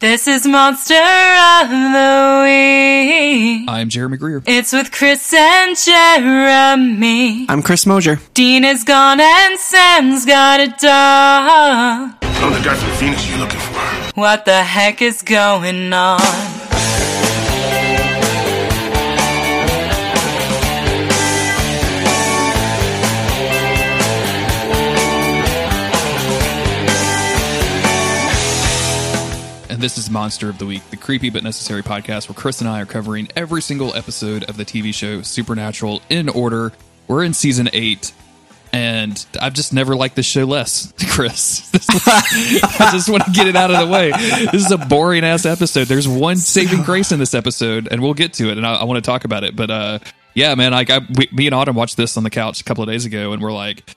This is Monster of the Week. I'm Jeremy Greer. It's with Chris and Jeremy. I'm Chris Mosier. Dean is gone and Sam's got a dog. I'm the guy from Phoenix you're looking for. What the heck is going on? And this is Monster of the Week, the creepy but necessary podcast where Chris and I are covering every single episode of the TV show Supernatural in order. We're in season eight, and I've just never liked this show less, Chris. I just want to get it out of the way. This is a boring ass episode. There's one saving grace in this episode, and we'll get to it, and I, I want to talk about it. But uh, yeah, man, like I, we, me and Autumn watched this on the couch a couple of days ago, and we're like,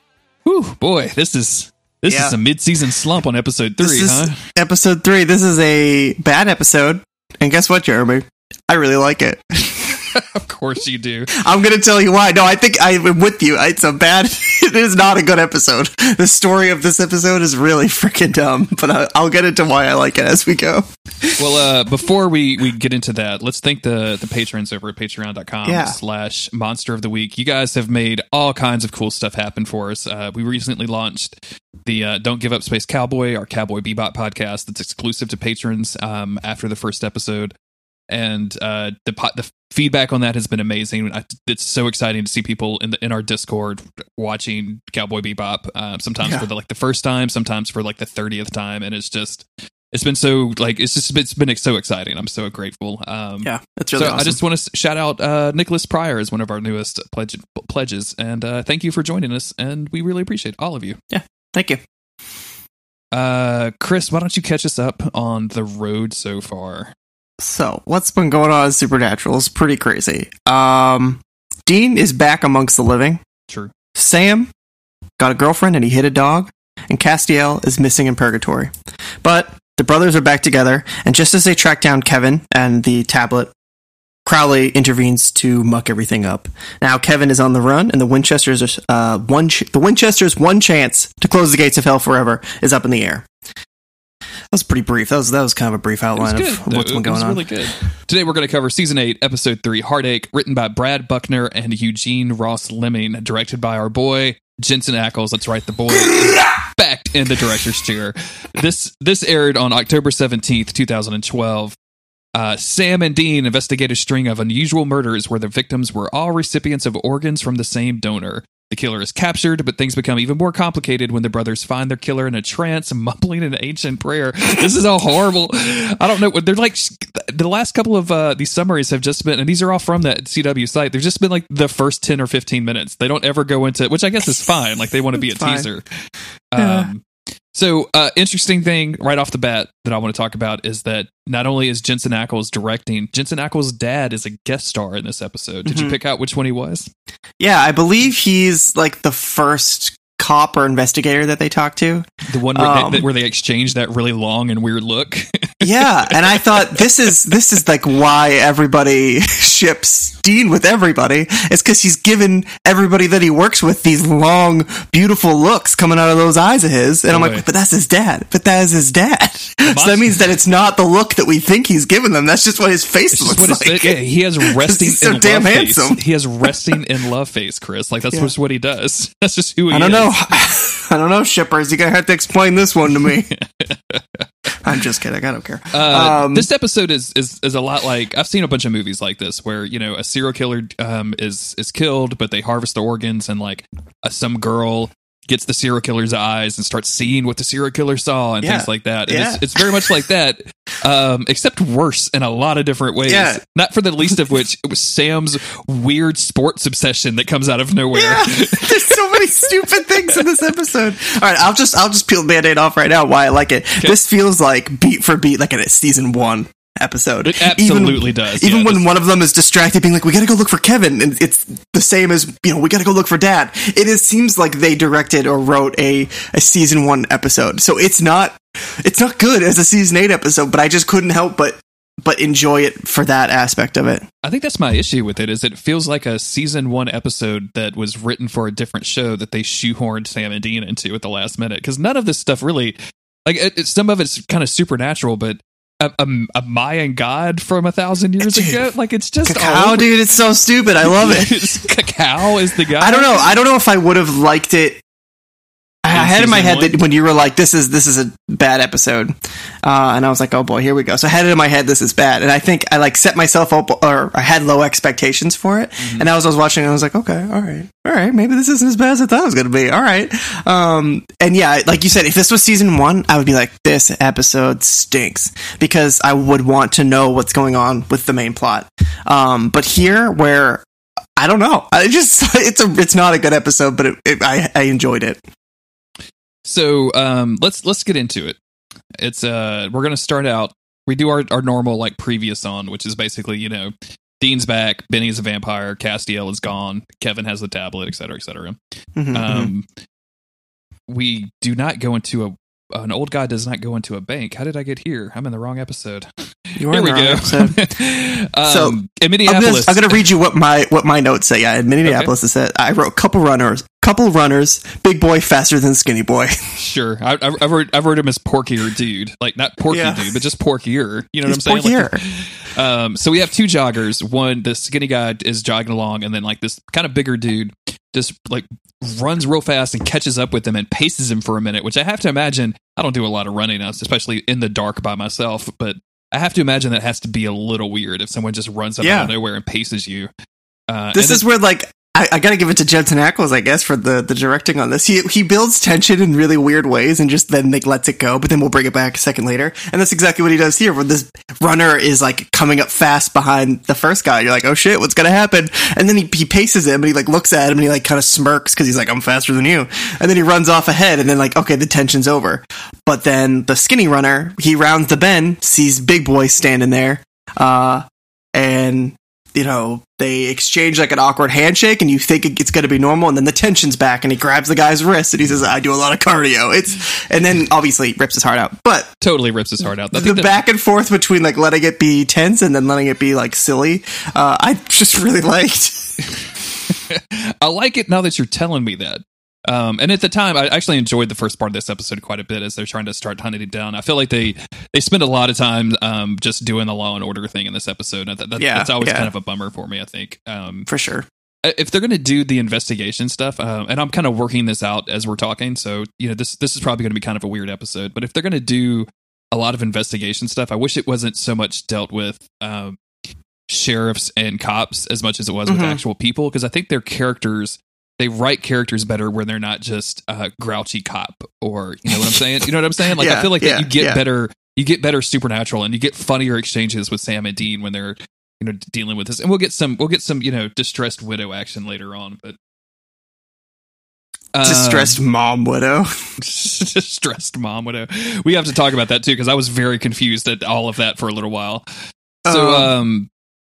"Whew, boy, this is." This Yeah. is a mid-season slump on episode three, huh? episode three. This is a bad episode. And guess what, Jeremy? I really like it. Of course you do. I'm going to tell you why. No, I think I'm with you. It's a bad, it is not a good episode. The story of this episode is really freaking dumb, but I, I'll get into why I like it as we go. Well, uh, before we, we get into that, let's thank the, the patrons over at patreon.com Yeah. slash monster of the week. You guys have made all kinds of cool stuff happen for us. Uh, we recently launched the uh, Don't Give Up Space Cowboy, our Cowboy Bebop podcast that's exclusive to patrons um, after the first episode. And uh, the the feedback on that has been amazing. I, it's so exciting to see people in the in our Discord watching Cowboy Bebop. Uh, sometimes Yeah. for the, like the first time, sometimes for like the thirtieth time, and it's just it's been so like it's just it's been so exciting. I'm so grateful. Um, Yeah, that's really so awesome. I just want to shout out uh, Nicholas Pryor as one of our newest pledge, pledges, and uh, thank you for joining us. And we really appreciate all of you. Yeah, thank you. Uh, Chris, why don't you catch us up on the road so far? So, what's been going on in Supernatural is pretty crazy. Um, Dean is back amongst the living. True. Sam got a girlfriend and he hit a dog, and Castiel is missing in purgatory. But the brothers are back together, and just as they track down Kevin and the tablet, Crowley intervenes to muck everything up. Now Kevin is on the run, and the Winchesters uh, one. Ch- the Winchesters' one chance to close the gates of hell forever is up in the air. That was pretty brief. That was that was kind of a brief outline good. of what's been going was on. really good. Today we're going to cover season eight, episode three, Heartache, written by Brad Buckner and Eugene Ross Leming, directed by our boy Jensen Ackles. That's right, the boy back in the director's chair. This this aired on October seventeenth, two thousand and twelve. Uh, Sam and Dean investigate a string of unusual murders where the victims were all recipients of organs from the same donor. The killer is captured, but things become even more complicated when the brothers find their killer in a trance, mumbling an ancient prayer. This is all horrible. I don't know. What they're like the last couple of uh, these summaries have just been, and these are all from that CW site. They've just been like the first ten or fifteen minutes. They don't ever go into, which I guess is fine. Like they want to be a fine. teaser. Um, so, uh, interesting thing right off the bat that I want to talk about is that not only is Jensen Ackles directing, Jensen Ackles' dad is a guest star in this episode. Did you Mhm. pick out which one he was? Yeah, I believe he's like the first cop or investigator that they talk to. The one where, Um, they, where they exchange that really long and weird look. Yeah, and I thought this is this is like why everybody ships Dean with everybody. It's because he's given everybody that he works with these long, beautiful looks coming out of those eyes of his. And I'm Boy. like, but that's his dad. But that is his dad. so that means that it's not the look that we think he's giving them. That's just what his face It's looks like. yeah, he has resting He's so in damn love handsome. face. He has resting in love face, Chris. Like that's Yeah. just what he does. That's just who he is. I don't is. know. I don't know, shippers. You're gonna have to explain this one to me. I'm just kidding. I don't care. Uh, Um, this episode is, is is a lot like I've seen a bunch of movies like this where you know a serial killer um, is is killed, but they harvest the organs and like uh, some girl gets the serial killer's eyes and starts seeing what the serial killer saw and Yeah. things like that. And Yeah. it's, it's very much like that, um, except worse in a lot of different ways. Yeah. Not for the least of which it was Sam's weird sports obsession that comes out of nowhere. Yeah, there's so many stupid things in this episode. All right, I'll just I'll just peel the band-aid off right now. Why I like it. This feels like beat for beat, like a season one episode. It absolutely does, Even yeah, when one of them is distracted, being like, "We got to go look for Kevin," and it's the same as you know, "We got to go look for Dad." It is seems like they directed or wrote a a season one episode, so it's not it's not good as a season eight episode. But I just couldn't help but but enjoy it for that aspect of it. I think that's my issue with it is it feels like a season one episode that was written for a different show that they shoehorned Sam and Dean into at the last minute because none of this stuff really like it, it- some of it's kind of supernatural, but a, a, a Mayan god from a thousand years Dude. ago. Like it's just Cacao, dude, it's so stupid. I love it. Cacao is the guy. I don't know. I don't know if I would have liked it. I had in my head one? that when you were like, "This is this is a bad episode," uh, and I was like, "Oh boy, here we go." So I had it in my head, "This is bad," and I think I like set myself up, or I had low expectations for it. Mm-hmm. And as I was watching, it, I was like, "Okay, all right, all right, maybe this isn't as bad as I thought it was going to be." All right, um, and yeah, like you said, if this was season one, I would be like, "This episode stinks," because I would want to know what's going on with the main plot. Um, but here, where I don't know. I just it's a it's not a good episode, but it, it, I I enjoyed it. So um, let's let's get into it. It's uh, we're gonna start out. We do our our normal like previous on, which is basically you know. Dean's back. Benny's a vampire. Castiel is gone. Kevin has the tablet, etc. cetera, et cetera. Mhm, mhm. Um, we do not go into a. An old guy does not go into a bank. How did I get here? I'm in the wrong episode. you were Here in we go. um, So, in Minneapolis, I'm gonna read you what my what my notes say. Yeah, in Minneapolis, it said I wrote couple runners, couple runners, big boy faster than skinny boy. Sure, I, I- I've heard I've heard him as porkier dude, like not porky Yeah. dude, but just porkier. You know He's what I'm saying? Like, porkier. um, so we have two joggers. One, the skinny guy is jogging along, and then like this kind of bigger dude just like runs real fast and catches up with him and paces him for a minute. Which I have to imagine. I don't do a lot of running, especially in the dark by myself, but I have to imagine that has to be a little weird if someone just runs up Yeah. out of nowhere and paces you. Uh, This is where like I, I gotta give it to Jensen Ackles, I guess, for the the directing on this. He he builds tension in really weird ways and just then like lets it go, but then we'll bring it back a second later. And that's exactly what he does here. Where this runner is like coming up fast behind the first guy. You're like, oh shit, what's gonna happen? And then he he paces him and he like looks at him and he like kind of smirks because he's like, I'm faster than you. And then he runs off ahead and then like, okay, the tension's over. But then the skinny runner, he rounds the bend, sees big boy standing there, uh, and you know, they exchange like an awkward handshake and you think it's going to be normal and then the tension's back and he grabs the guy's wrist and he says, I do a lot of cardio. It's, and then obviously rips his heart out. But totally rips his heart out. The that- back and forth between like letting it be tense and then letting it be like silly, uh, I just really liked. I like it now that you're telling me that. Um, and at the time, I actually enjoyed the first part of this episode quite a bit as they're trying to start hunting it down. I feel like they they spend a lot of time um, just doing the law and order thing in this episode. That, that, Yeah, that's always yeah. kind of a bummer for me. I think um, For sure. if they're going to do the investigation stuff, um, and I'm kind of working this out as we're talking, so you know this this is probably going to be kind of a weird episode. But if they're going to do a lot of investigation stuff, I wish it wasn't so much dealt with um, sheriffs and cops as much as it was with Mhm. actual people, because I think their characters they write characters better when they're not just a grouchy cop or you know what I'm saying. You know what I'm saying? Like I feel like yeah, that you get yeah. better you get better supernatural and you get funnier exchanges with Sam and Dean when they're you know dealing with this and we'll get some we'll get some you know distressed widow action later on but Um, Distressed mom widow. distressed mom widow we have to talk about that too because i was very confused at all of that for a little while so Um, um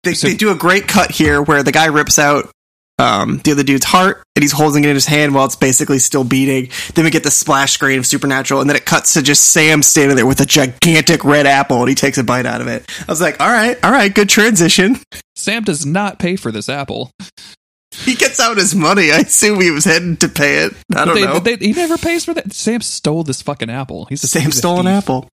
They, So- they do a great cut here where the guy rips out um, the other dude's heart and he's holding it in his hand while it's basically still beating. Then we get the splash screen of Supernatural and then it cuts to just Sam standing there with a gigantic red apple and he takes a bite out of it. I was like, all right, all right, good transition. sam does not pay for this apple He gets out his money. I assume he was heading to pay it. I don't they, know. they- he never pays for that sam stole this fucking apple he's a Sam he's stole an apple.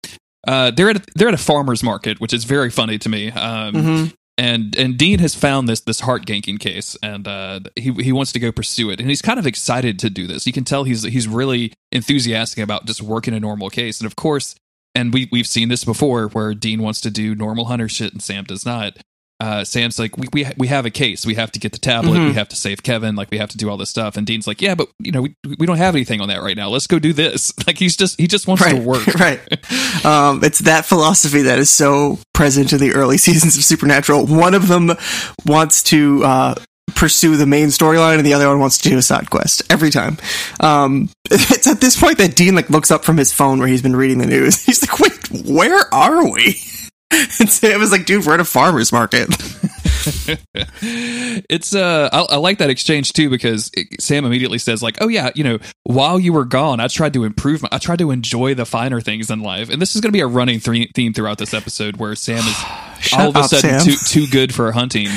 uh they're at a, they're at a farmer's market which is very funny to me um hmm and and Dean has found this this heart ganking case, and uh, he he wants to go pursue it, and he's kind of excited to do this. You can tell he's he's really enthusiastic about just working a normal case, and of course, and we we've seen this before where Dean wants to do normal hunter shit and Sam does not. Uh, Sam's like, we, we we have a case. We have to get the tablet. Mhm. We have to save Kevin. Like we have to do all this stuff. And Dean's like, yeah, but you know we we don't have anything on that right now. Let's go do this. Like he's just he just wants Right, to work. right. Um, it's that philosophy that is so present in the early seasons of Supernatural. One of them wants to uh, pursue the main storyline, and the other one wants to do a side quest every time. Um, it's at this point that Dean like looks up from his phone where he's been reading the news. He's like, "Wait, where are we?" Sam is like, "Dude, we're at a farmer's market." it's uh I, I like that exchange too because it, sam immediately says like oh yeah you know while you were gone i tried to improve my, i tried to enjoy the finer things in life and this is going to be a running thre- theme throughout this episode where sam is all of a up, sudden Sam. too too good for hunting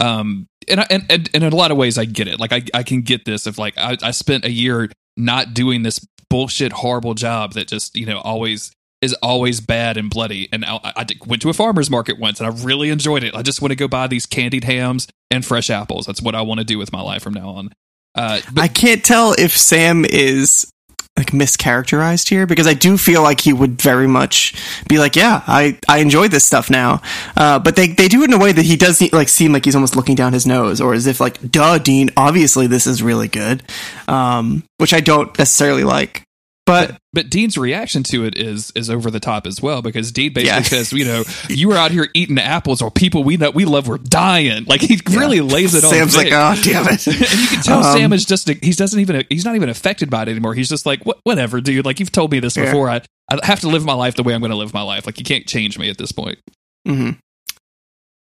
um and, I, and, and and in a lot of ways i get it like i, I can get this if like I, I spent a year not doing this bullshit horrible job that just you know always is always bad and bloody. And I, I went to a farmer's market once and I really enjoyed it. I just want to go buy these candied hams and fresh apples. That's what I want to do with my life from now on. Uh, but I can't tell if Sam is like mischaracterized here because I do feel like he would very much be like, yeah, I, I enjoy this stuff now. Uh, but they, they do it in a way that he does like seem like he's almost looking down his nose or as if like, duh, Dean, obviously this is really good. Um, which I don't necessarily like. But but Dean's reaction to it is is over the top as well because Dean basically Yeah. says, you know, you were out here eating apples or people we know we love were dying. Like he really lays it on. Sam's like, oh, damn it. and you can tell Um, Sam is just he doesn't even he's not even affected by it anymore. He's just like what, whatever, dude. Like you've told me this Yeah. before. I I have to live my life the way I'm going to live my life. Like you can't change me at this point. Mm-hmm.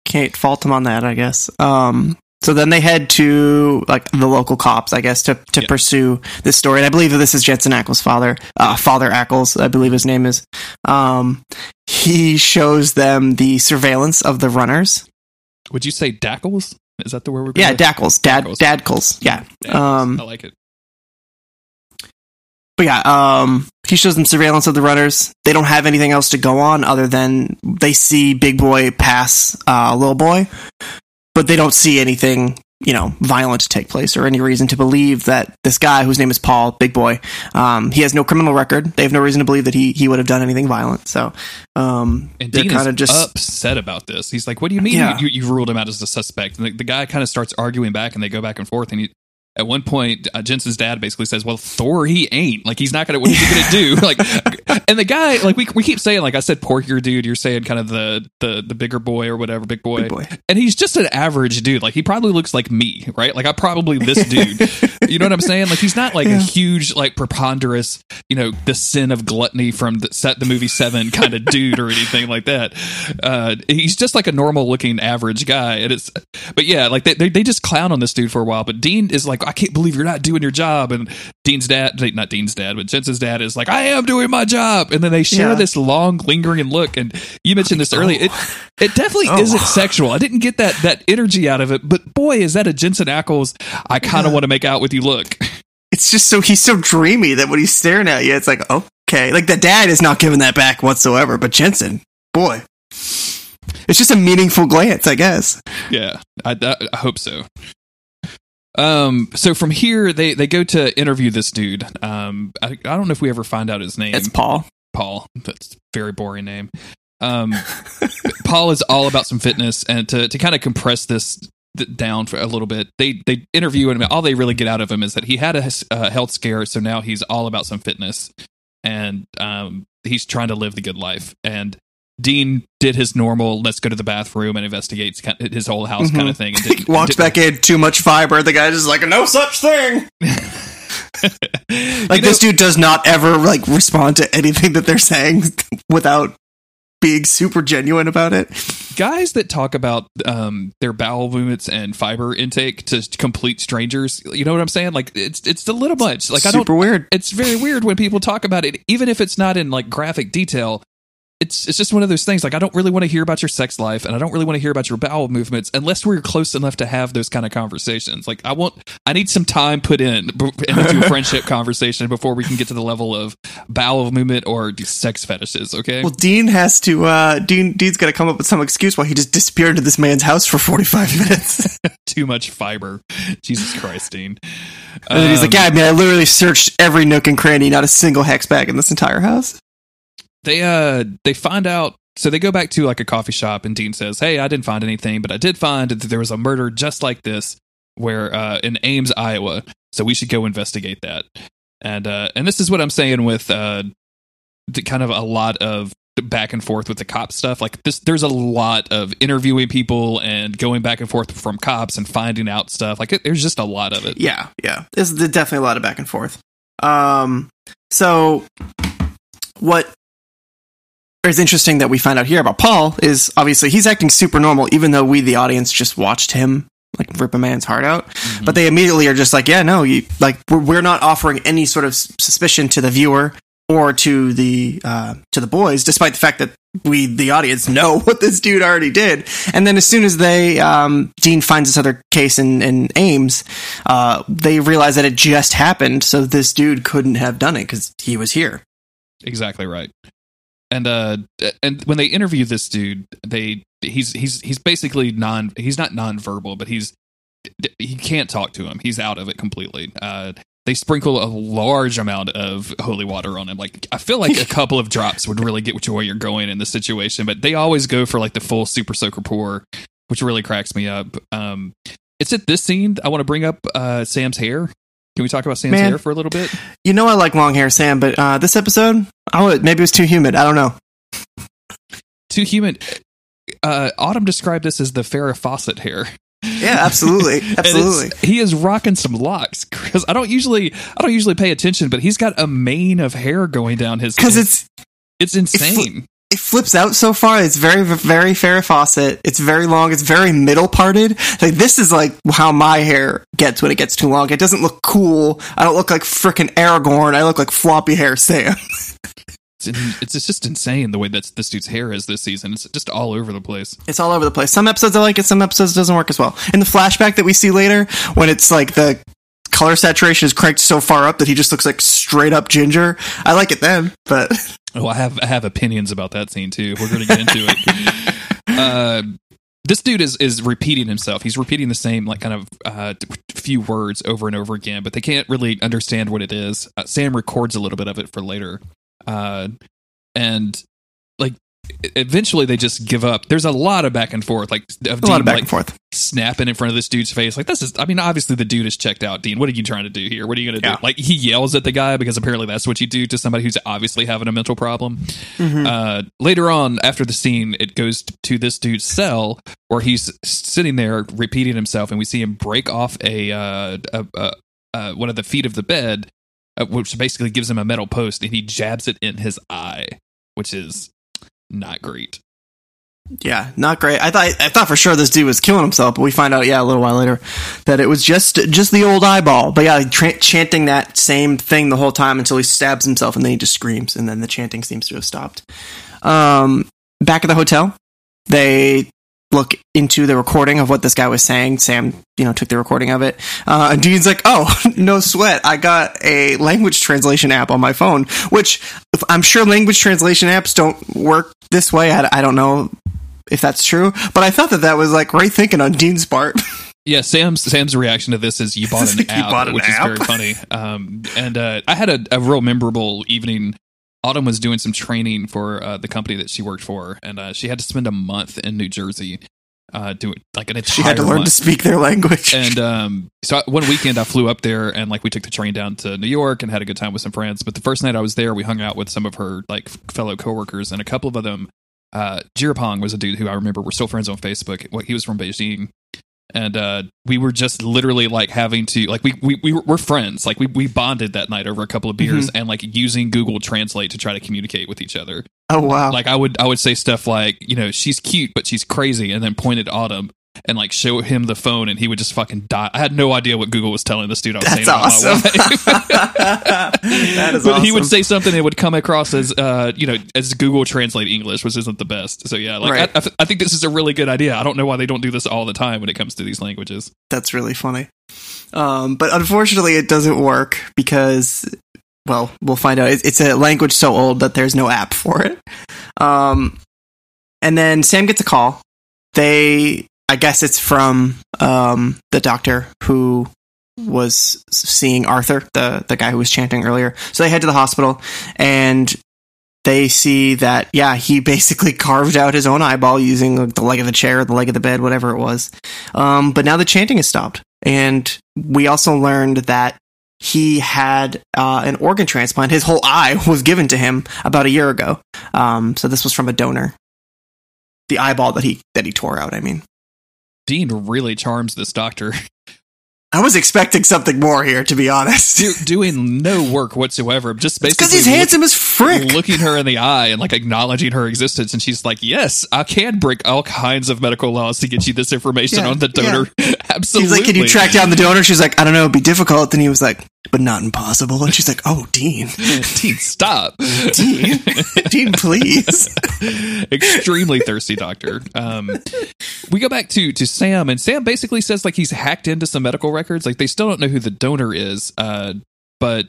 Can't fault him on that, I guess. Um, so then they head to like the local cops, I guess, to to Yeah. pursue this story. And I believe that this is Jensen Ackles' father, uh, Father Ackles, I believe his name is. Um, he shows them the surveillance of the runners. Would you say Dackles? Is that the word we're Yeah, Dackles, Dad, Dackles. Dadckles. Yeah. Um, I like it. But yeah, um, he shows them surveillance of the runners. They don't have anything else to go on other than they see Big Boy pass uh, Little Boy, but they don't see anything, you know, violent to take place or any reason to believe that this guy, whose name is Paul, Big Boy, um, he has no criminal record. They have no reason to believe that he he would have done anything violent. So, um, And they're kind of just upset about this. He's like, "What do you mean Yeah. you, you ruled him out as a suspect?" And the, the guy kind of starts arguing back, and they go back and forth. And he, at one point, uh, Jensen's dad basically says, "Well, Thor, he ain't like he's not gonna. What is he gonna do?" like, and the guy, like we we keep saying, like I said, porkier dude. You're saying kind of the the the bigger boy or whatever, big boy. Big Boy. And he's just an average dude. Like he probably looks like me, right? Like I'm probably this dude. you know what I'm saying? Like he's not like a huge, like preponderous, you know, the sin of gluttony from the set the movie Seven kind of dude or anything like that. Uh, he's just like a normal looking average guy. And it's, but yeah, like they, they they just clown on this dude for a while. But Dean is like, I can't believe you're not doing your job. And Dean's dad, not Dean's dad, but Jensen's dad is like, I am doing my job. And then they share Yeah. this long, lingering look. And you mentioned this earlier. It oh. it definitely Oh. isn't sexual. I didn't get that that energy out of it. But boy, is that a Jensen Ackles? I kind of want to make out with you. Look, it's just so he's so dreamy that when he's staring at you, it's like okay, like the dad is not giving that back whatsoever. But Jensen, boy, it's just a meaningful glance, I guess. yeah, I, I hope so. Um, so from here they they go to interview this dude. Um, I, I don't know if we ever find out his name. It's Paul. Paul. That's a very boring name. Um, Paul is all about some fitness, and to to kind of compress this down for a little bit, they they interview him. And all they really get out of him is that he had a uh, health scare, so now he's all about some fitness, and um, he's trying to live the good life. And Dean did his normal "let's go to the bathroom and investigate his whole house" kind of thing. And didn't- Walks didn't- back in, too much fiber. The guy's just like, no such thing. You Like know- this dude does not ever like respond to anything that they're saying without being super genuine about it. guys that talk about um, their bowel movements and fiber intake to complete strangers, you know what I'm saying? Like it's it's a little much. Like I don't. super weird. It's very weird when people talk about it, even if it's not in like graphic detail. It's it's just one of those things. Like I don't really want to hear about your sex life, and I don't really want to hear about your bowel movements unless we're close enough to have those kind of conversations. Like I want, I need some time put in into a friendship conversation before we can get to the level of bowel movement or sex fetishes. Okay. Well, Dean has to. uh Dean Dean's got to come up with some excuse why he just disappeared into this man's house for forty five minutes. too much fiber. Jesus Christ, Dean. and then he's like, Um, "Yeah, I mean, I literally searched every nook and cranny, not a single hex bag in this entire house." They uh they find out so they go back to like a coffee shop and Dean says, "Hey, I didn't find anything, but I did find that there was a murder just like this where uh in Ames, Iowa. So we should go investigate that." And uh and this is what I'm saying with uh kind of a lot of back and forth with the cop stuff. Like this there's a lot of interviewing people and going back and forth from cops and finding out stuff. Like it, there's just a lot of it. Yeah, yeah. There's definitely a lot of back and forth. Um, so what is interesting that we find out here about Paul is obviously he's acting super normal, even though we, the audience, just watched him like rip a man's heart out. But they immediately are just like, yeah, no, you like we're, we're not offering any sort of suspicion to the viewer or to the uh, to the boys, despite the fact that we, the audience, know what this dude already did. And then as soon as they um, Dean finds this other case in, in Ames, uh, they realize that it just happened, so this dude couldn't have done it because he was here. Exactly right. And uh and when they interview this dude they he's he's he's basically non he's not nonverbal but he's he can't talk to him. He's out of it completely. Uh they sprinkle a large amount of holy water on him. Like i feel like a couple of drops would really get you where you're going in this situation but they always go for like the full super soaker pour which really cracks me up. Um it's at this scene i want to bring up uh sam's hair can we talk about sam's Man. hair for a little bit You know I like long hair, Sam, but uh, this episode, would, maybe it was too humid. I don't know. too humid. uh autumn described this as the farrah fawcett hair Yeah, absolutely, absolutely. he is rocking some locks because I don't usually I don't usually pay attention, but he's got a mane of hair going down his Because it's it's insane. it flips out so far. It's very, very Farrah Fawcett. It's very long. It's very middle parted. Like this is like how my hair gets when it gets too long. It doesn't look cool. I don't look like frickin' Aragorn. I look like floppy hair Sam. It's, in- it's it's just insane the way that this dude's hair is this season. It's just all over the place. It's all over the place. Some episodes I like it. Some episodes it doesn't work as well. In the flashback that we see later, when it's like the color saturation is cranked so far up that he just looks like straight up ginger. I like it then, but Oh, I have I have opinions about that scene too. We're going to get into it. uh, this dude is is repeating himself. He's repeating the same like kind of uh, few words over and over again, but they can't really understand what it is. Uh, Sam records a little bit of it for later, uh, and like eventually they just give up. There's a lot of back and forth, like of a lot of back like, and forth. snapping in front of this dude's face. Like this is, I mean, obviously the dude is checked out. Dean, what are you trying to do here? What are you going to Yeah. do? Like he yells at the guy because apparently that's what you do to somebody who's obviously having a mental problem. Mm-hmm. Uh, later on, after the scene, it goes to this dude's cell where he's sitting there repeating himself, and we see him break off a, uh, a, a, uh one of the feet of the bed, uh, which basically gives him a metal post, and he jabs it in his eye, which is not great. Yeah, not great. I thought I thought for sure this dude was killing himself, but we find out yeah a little while later that it was just just the old eyeball. But yeah, tra- chanting that same thing the whole time until he stabs himself, and then he just screams, and then the chanting seems to have stopped. Um, back at the hotel, they look into the recording of what this guy was saying. Sam, you know, took the recording of it. Uh, and Dean's like, "Oh, no sweat! I got a language translation app on my phone, which I'm sure language translation apps don't work this way. I, I don't know if that's true, but I thought that that was like right thinking on Dean's part. Yeah, Sam's Sam's reaction to this is you bought an You app, bought an which app? is very funny. Um, and uh, I had a, a real memorable evening. Autumn was doing some training for uh, the company that she worked for, and uh, she had to spend a month in New Jersey, uh, doing like an entire she had to learn month. to speak their language. And um, so I- one weekend I flew up there and like we took the train down to New York and had a good time with some friends. But the first night I was there, we hung out with some of her like fellow coworkers and a couple of them. Uh, Jirapong was a dude who I remember we're still friends on Facebook. Well, he was from Beijing, and uh, we were just literally like having to like we we we were friends. Like we we bonded that night over a couple of beers and like using Google Translate to try to communicate with each other oh wow! like I would I would say stuff like you know she's cute but she's crazy and then pointed at Autumn and like show him the phone and he would just fucking die. I had no idea what Google was telling this dude I was That's saying. awesome. that is but he would say something that would come across as uh you know as Google Translate English, which isn't the best. So yeah, like Right. I, I, th- I think this is a really good idea. I don't know why they don't do this all the time when it comes to these languages. That's really funny. Um, but unfortunately, it doesn't work because, well, we'll find out. It's, it's a language so old that there's no app for it. Um, and then Sam gets a call. They, I guess it's from um, the doctor who was seeing Arthur, the the guy who was chanting earlier. So they head to the hospital and they see that yeah, he basically carved out his own eyeball using the leg of the chair, the leg of the bed, whatever it was. Um, but now the chanting has stopped, and we also learned that he had uh, an organ transplant. His whole eye was given to him about a year ago. Um, so this was from a donor. The eyeball that he that he tore out. I mean, Dean really charms this doctor. I was expecting something more here, to be honest. Do, doing no work whatsoever. Just basically Because he's look- handsome as frick. looking her in the eye and like acknowledging her existence and she's like yes i can break all kinds of medical laws to get you this information Yeah, on the donor absolutely He's like, "Can you track down the donor?" She's like, "I don't know, it'd be difficult." Then he was like, "But not impossible." And she's like, "Oh, Dean, Dean, stop Dean, Dean, please." extremely thirsty doctor um we go back to to sam and sam basically says like he's hacked into some medical records like they still don't know who the donor is uh but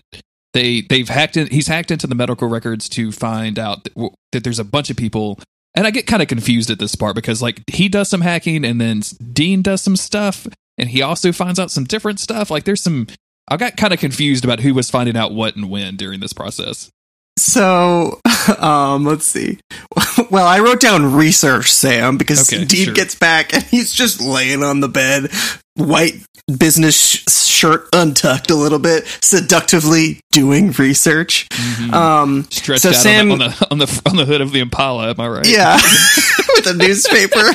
they they've hacked in. He's hacked into the medical records to find out that, that there's a bunch of people. And I get kind of confused at this part because like he does some hacking and then Dean does some stuff and he also finds out some different stuff. Like there's some. I got kind of confused about who was finding out what and when during this process. So, um, let's see. Well, I wrote down research Sam because Okay, Dean sure. gets back and he's just laying on the bed, white business sh- shirt untucked a little bit, seductively doing research. Um, Stretched So out Sam- on, the, on the on the on the hood of the Impala. Am I right? yeah, with a newspaper.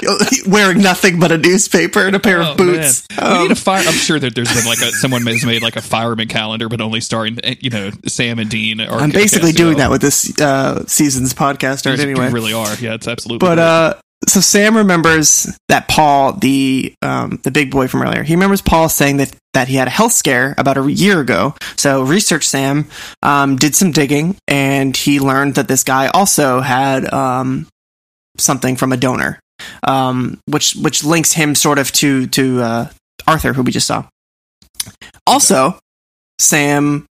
Wearing nothing but a newspaper and a pair Oh, of boots. man. we Um, need a fire. I'm sure that there's been like a someone has made like a fireman calendar, but only starring eh, you know Sam and Dean. Or I'm basically doing that with this uh, season's podcast art You really are. Yeah, it's absolutely. But uh so Sam remembers that Paul, the um the big boy from earlier, he remembers Paul saying that that he had a health scare about a year ago. So research Sam um did some digging and he learned that this guy also had um something from a donor. Um which which links him sort of to to uh Arthur who we just saw. Also, Sam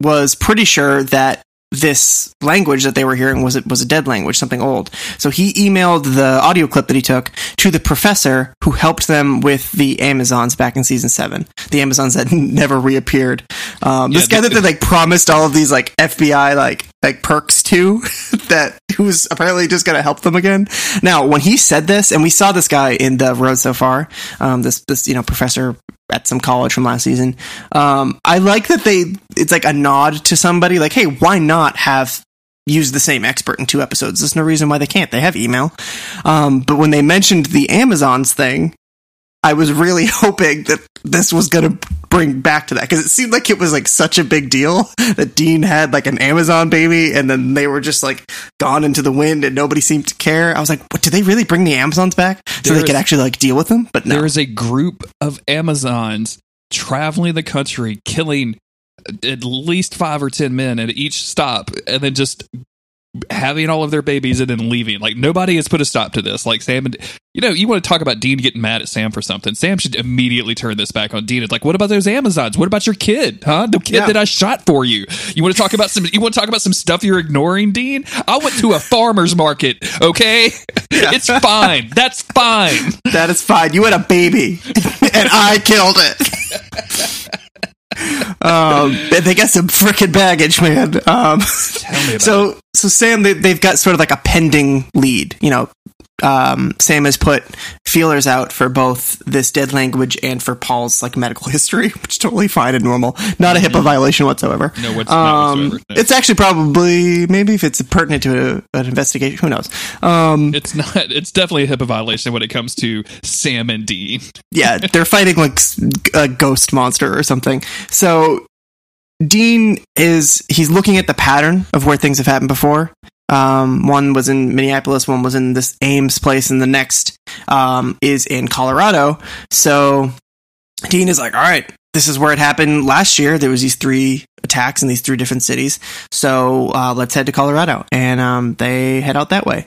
was pretty sure that this language that they were hearing was it was a dead language, something old. So he emailed the audio clip that he took to the professor who helped them with the Amazons back in season seven. The Amazons that never reappeared. Um, this guy that they like promised all of these like FBI like like perks to, that who's apparently just going to help them again. Now, when he said this, and we saw this guy in the road so far, um, this this you know professor at some college from last season. Um, I like that they it's like a nod to somebody like, hey, why not have used the same expert in two episodes? There's no reason why they can't. They have email. Um, but when they mentioned the Amazons thing, I was really hoping that this was going to bring back to that because it seemed like it was like such a big deal that Dean had like an Amazon baby and then they were just like gone into the wind and nobody seemed to care. I was like, what, did they really bring the Amazons back so they There's- could actually like deal with them? But no. there is a group of Amazons traveling the country, killing at least five or ten men at each stop, and then just having all of their babies and then leaving. Like nobody has put a stop to this. Like Sam and you know, you want to talk about Dean getting mad at Sam for something. Sam should immediately turn this back on Dean. It's like, what about those Amazons? What about your kid? Huh? The kid Yeah. that I shot for you. You want to talk about some you want to talk about some stuff you're ignoring, Dean? I went to a farmer's market, okay? It's fine. That's fine. That is fine. You had a baby, and I killed it. um, they got some freaking baggage, man. Um, Tell me about it. so, so Sam, they, they've got sort of like a pending lead. You know, um, Sam has put feelers out for both this dead language and for Paul's like medical history, which is totally fine and normal. Not a HIPAA violation whatsoever. No, what's- Um, whatsoever, no. It's actually probably maybe if it's pertinent to a, an investigation, who knows? Um, It's not. It's definitely a HIPAA violation when it comes to Sam and Dean. yeah, they're fighting like a ghost monster or something. So Dean is he's looking at the pattern of where things have happened before. Um, one was in Minneapolis, one was in this Ames place, and the next um, is in Colorado. So Dean is like, all right, this is where it happened last year. There was these three attacks in these three different cities. So uh, let's head to Colorado, and um, they head out that way.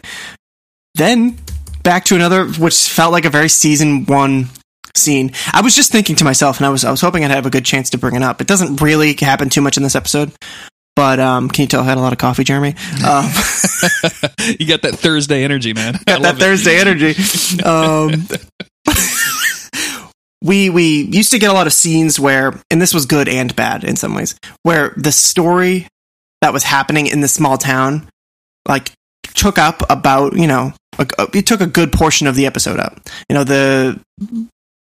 Then back to another, which felt like a very season one scene. I was just thinking to myself, and I was I was hoping I'd have a good chance to bring it up. It doesn't really happen too much in this episode, but um, can you tell I had a lot of coffee, Jeremy? Um, you got that Thursday energy, man. I got that it. Thursday energy. Um, we we used to get a lot of scenes where, and this was good and bad in some ways, where the story that was happening in the small town, like took up about you know a, it took a good portion of the episode up. You know the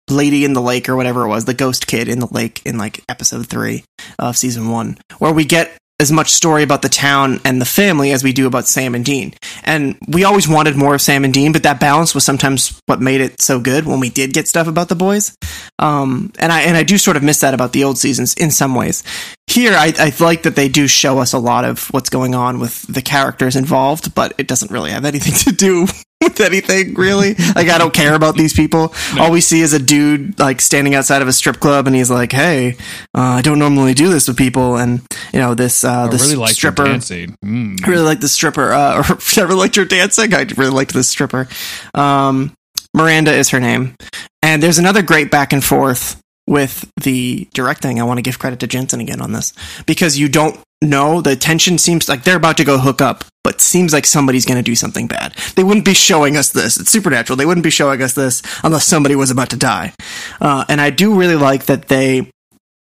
lady in the lake or whatever it was, the ghost kid in the lake in like episode three of season one, where we get as much story about the town and the family as we do about Sam and Dean. And we always wanted more of Sam and Dean, but that balance was sometimes what made it so good when we did get stuff about the boys. Um, and I and I do sort of miss that about the old seasons in some ways. Here, I, I like that they do show us a lot of what's going on with the characters involved, but it doesn't really have anything to do with anything really. Like I don't care about these people. All we see is a dude like standing outside of a strip club, and he's like, "Hey, uh, I don't normally do this with people," and you know this uh, I this really like stripper. Mm. I really like the stripper. Uh, or never liked your dancing. I really liked this stripper. Um, Miranda is her name, and there's another great back and forth with the directing, I want to give credit to Jensen again on this because you don't know the tension seems like they're about to go hook up, but seems like somebody's going to do something bad. They wouldn't be showing us this. It's supernatural. They wouldn't be showing us this unless somebody was about to die. Uh, and I do really like that they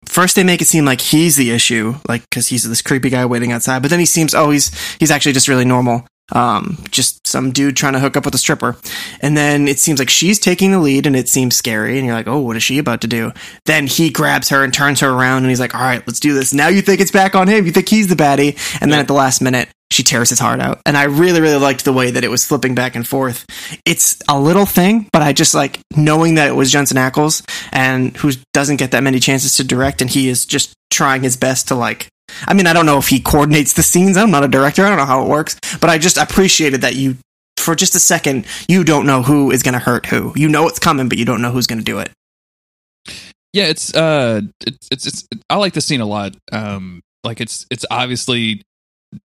first they make it seem like he's the issue, like because he's this creepy guy waiting outside. But then he seems oh he's he's actually just really normal, um, just some dude trying to hook up with a stripper. And then it seems like she's taking the lead, and it seems scary. And you're like, oh, what is she about to do? Then he grabs her and turns her around, and he's like, all right, let's do this. Now you think it's back on him. You think he's the baddie, and then at the last minute. She tears his heart out. And I really, really liked the way that it was flipping back and forth. It's a little thing, but I just like knowing that it was Jensen Ackles and who doesn't get that many chances to direct and he is just trying his best to like I mean, I don't know if he coordinates the scenes. I'm not a director. I don't know how it works, but I just appreciated that you, for just a second, you don't know who is going to hurt who. You know it's coming, but you don't know who's going to do it. Yeah, it's uh, it's, it's it's I like the scene a lot. Um, like it's it's obviously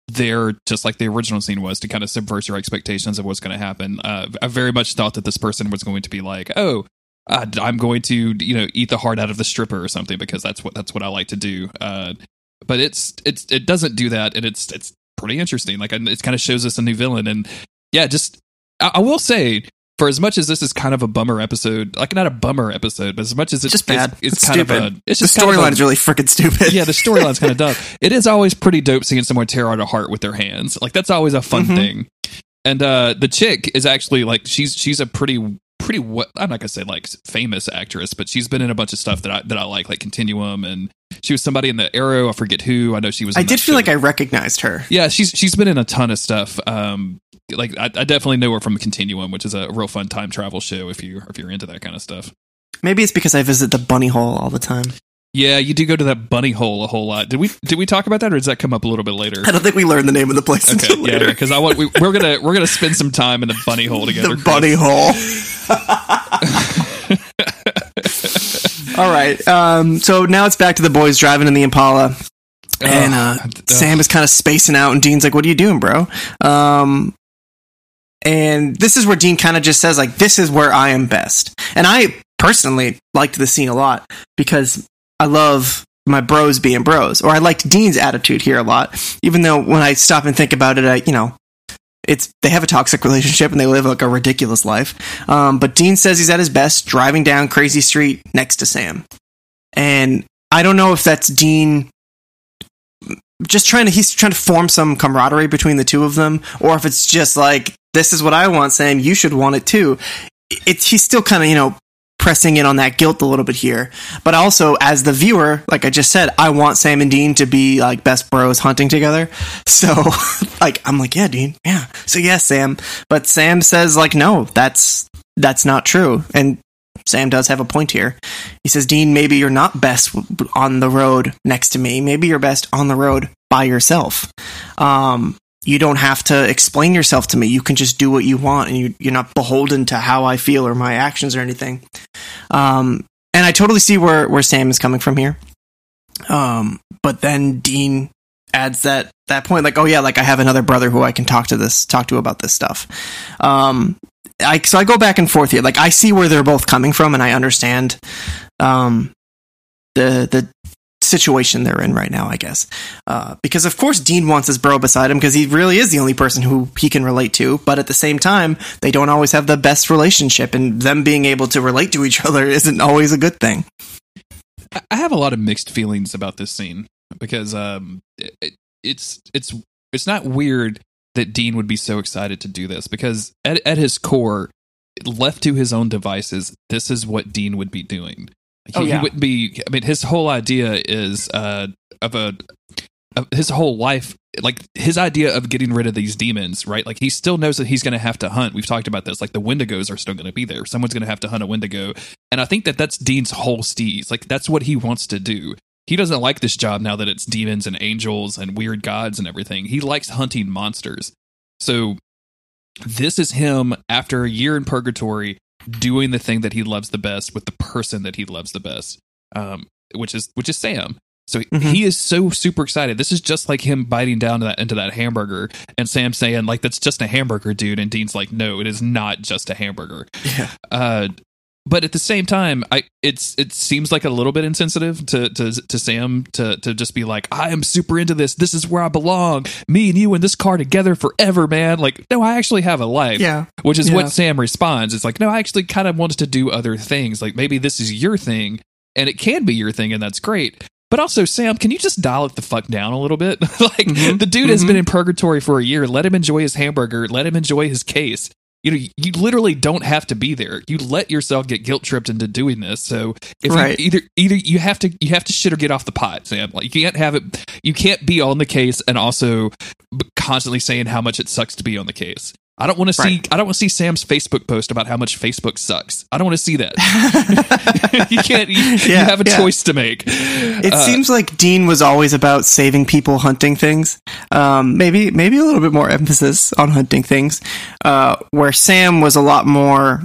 there just like the original scene was to kind of subvert your expectations of what's going to happen. Uh, I very much thought that this person was going to be like, oh. I'm going to, you know, eat the heart out of the stripper or something because that's what that's what I like to do. Uh, but it's it's it doesn't do that, and it's it's pretty interesting. Like it kind of shows us a new villain, and yeah, just I, I, will say. For as much as this is kind of a bummer episode, like not a bummer episode, but as much as it's just bad, it's, it's, it's kind stupid. of a, it's just of storyline is really freaking stupid. yeah, the storyline's kind of dumb. It is always pretty dope seeing someone tear out a heart with their hands. Like that's always a fun Mhm. thing. And uh the chick is actually like she's she's a pretty pretty what I'm not gonna say like famous actress, but she's been in a bunch of stuff that I that I like, like Continuum, and she was somebody in the Arrow. I forget who. I know she was. I did feel show. like I recognized her. Yeah, she's she's been in a ton of stuff. Um, like I, I definitely know her from Continuum, which is a real fun time travel show if you if you're into that kind of stuff. Maybe it's because I visit the bunny hole all the time. Yeah, you do go to that bunny hole a whole lot. Did we did we talk about that, or does that come up a little bit later? I don't think we learned the name of the place Okay, until yeah, later. because I want we, we're gonna we're gonna spend some time in the bunny hole together. the bunny hole. All right. Um, so now it's back to the boys driving in the Impala, and uh, Ugh. Sam is kind of spacing out, and Dean's like, "What are you doing, bro?" Um, and this is where Dean kind of just says, "Like, this is where I am best." And I personally liked the scene a lot because I love my bros being bros, or I liked Dean's attitude here a lot. Even though when I stop and think about it, I you know it's they have a toxic relationship and they live like a ridiculous life. Um, but Dean says he's at his best driving down Crazy Street next to Sam, and I don't know if that's Dean just trying to he's trying to form some camaraderie between the two of them, or if it's just like this is what I want, Sam, you should want it too. It's he's still kind of you know pressing in on that guilt a little bit here. But also, as the viewer, like I just said, I want Sam and Dean to be like best bros hunting together. So, like, I'm like, yeah, Dean, yeah. So, yes, Sam. But Sam says, like, no, that's that's not true. And Sam does have a point here. He says, Dean, maybe you're not best on the road next to me. Maybe you're best on the road by yourself. Um, you don't have to explain yourself to me. You can just do what you want, and you, you're not beholden to how I feel or my actions or anything. Um, and I totally see where, where Sam is coming from here. Um, but then Dean adds that that point, like, oh yeah, like I have another brother who I can talk to this talk to about this stuff. Um, I so I go back and forth here. Like I see where they're both coming from, and I understand um, the the situation they're in right now. I guess uh, because of course Dean wants his bro beside him because he really is the only person who he can relate to. But at the same time, they don't always have the best relationship, and them being able to relate to each other isn't always a good thing. I- have a lot of mixed feelings about this scene because um, it- it's it's it's not weird that Dean would be so excited to do this because at, at his core, left to his own devices, this is what Dean would be doing. He, Oh, he wouldn't be. I mean, his whole idea is uh, of a of his whole life. Like his idea of getting rid of these demons, right? Like he still knows that he's going to have to hunt. We've talked about this. Like the Wendigos are still going to be there. Someone's going to have to hunt a Wendigo, and I think that that's Dean's whole steez. Like that's what he wants to do. He doesn't like this job now that it's demons and angels and weird gods and everything. He likes hunting monsters. So this is him after a year in purgatory doing the thing that he loves the best with the person that he loves the best, um, which is which is Sam. So Mhm. he is so super excited. This is just like him biting down to that, into that hamburger, and Sam saying like, "That's just a hamburger, dude." And Dean's like, "No, it is not just a hamburger." Yeah. Uh, but at the same time, I it's it seems like a little bit insensitive to to to Sam to to just be like, I am super into this. This is where I belong. Me and you in this car together forever, man. Like, no, I actually have a life. Yeah. Which is Yeah. what Sam responds. It's like, no, I actually kind of wanted to do other things. Like maybe this is your thing, and it can be your thing, and that's great. But also, Sam, can you just dial it the fuck down a little bit? like mm-hmm. the dude has been mm-hmm. in purgatory for a year. Let him enjoy his hamburger. Let him enjoy his case. You know, you literally don't have to be there. You let yourself get guilt tripped into doing this. So if Right. you either either you have to you have to shit or get off the pot, Sam. Like you can't have it. You can't be on the case and also constantly saying how much it sucks to be on the case. I don't want to see. Right. I don't want to see Sam's Facebook post about how much Facebook sucks. I don't want to see that. you can't. You, you have a yeah. choice to make. It Uh, seems like Dean was always about saving people hunting things. Um, maybe maybe a little bit more emphasis on hunting things. Uh, where Sam was a lot more.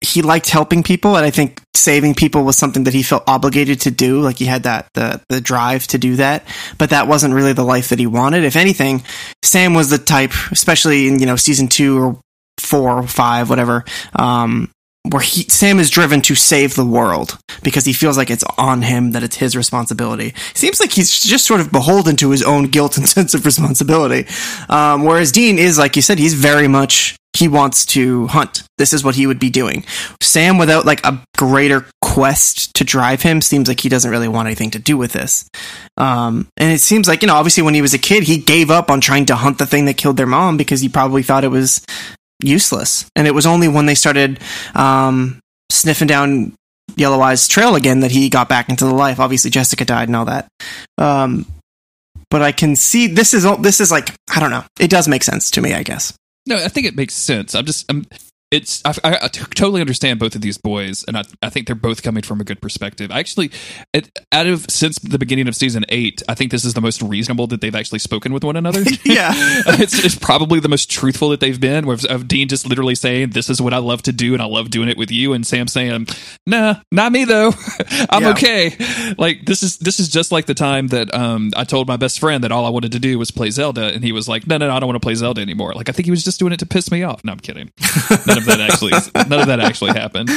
He liked helping people, and I think saving people was something that he felt obligated to do. Like he had that the the drive to do that, but that wasn't really the life that he wanted. If anything, Sam was the type, especially in you know season two or four or five, whatever. Um, where he Sam is driven to save the world because he feels like it's on him that it's his responsibility. Seems like he's just sort of beholden to his own guilt and sense of responsibility. Um, whereas Dean is, like you said, he's very much he wants to hunt. This is what he would be doing. Sam, without like a greater quest to drive him, seems like he doesn't really want anything to do with this. Um, and it seems like you know, obviously, when he was a kid, he gave up on trying to hunt the thing that killed their mom because he probably thought it was useless. And it was only when they started um, sniffing down Yellow Eye's trail again that he got back into the life. Obviously, Jessica died and all that. Um, but I can see this is this is like I don't know. It does make sense to me, I guess. No, I think it makes sense. I'm just, I'm, it's, I, I, I totally understand both of these boys, and I, I think they're both coming from a good perspective. I actually, it, out of since the beginning of season eight, I think this is the most reasonable that they've actually spoken with one another. Yeah. it's, it's probably the most truthful that they've been. With of Dean just literally saying, "This is what I love to do, and I love doing it with you," and Sam saying, "Nah, not me though. I'm Yeah. okay." Like this is this is just like the time that um I told my best friend that all I wanted to do was play Zelda, and he was like, "No, no, no I don't want to play Zelda anymore." Like I think he was just doing it to piss me off. No, I'm kidding. None of that actually none of that actually happened.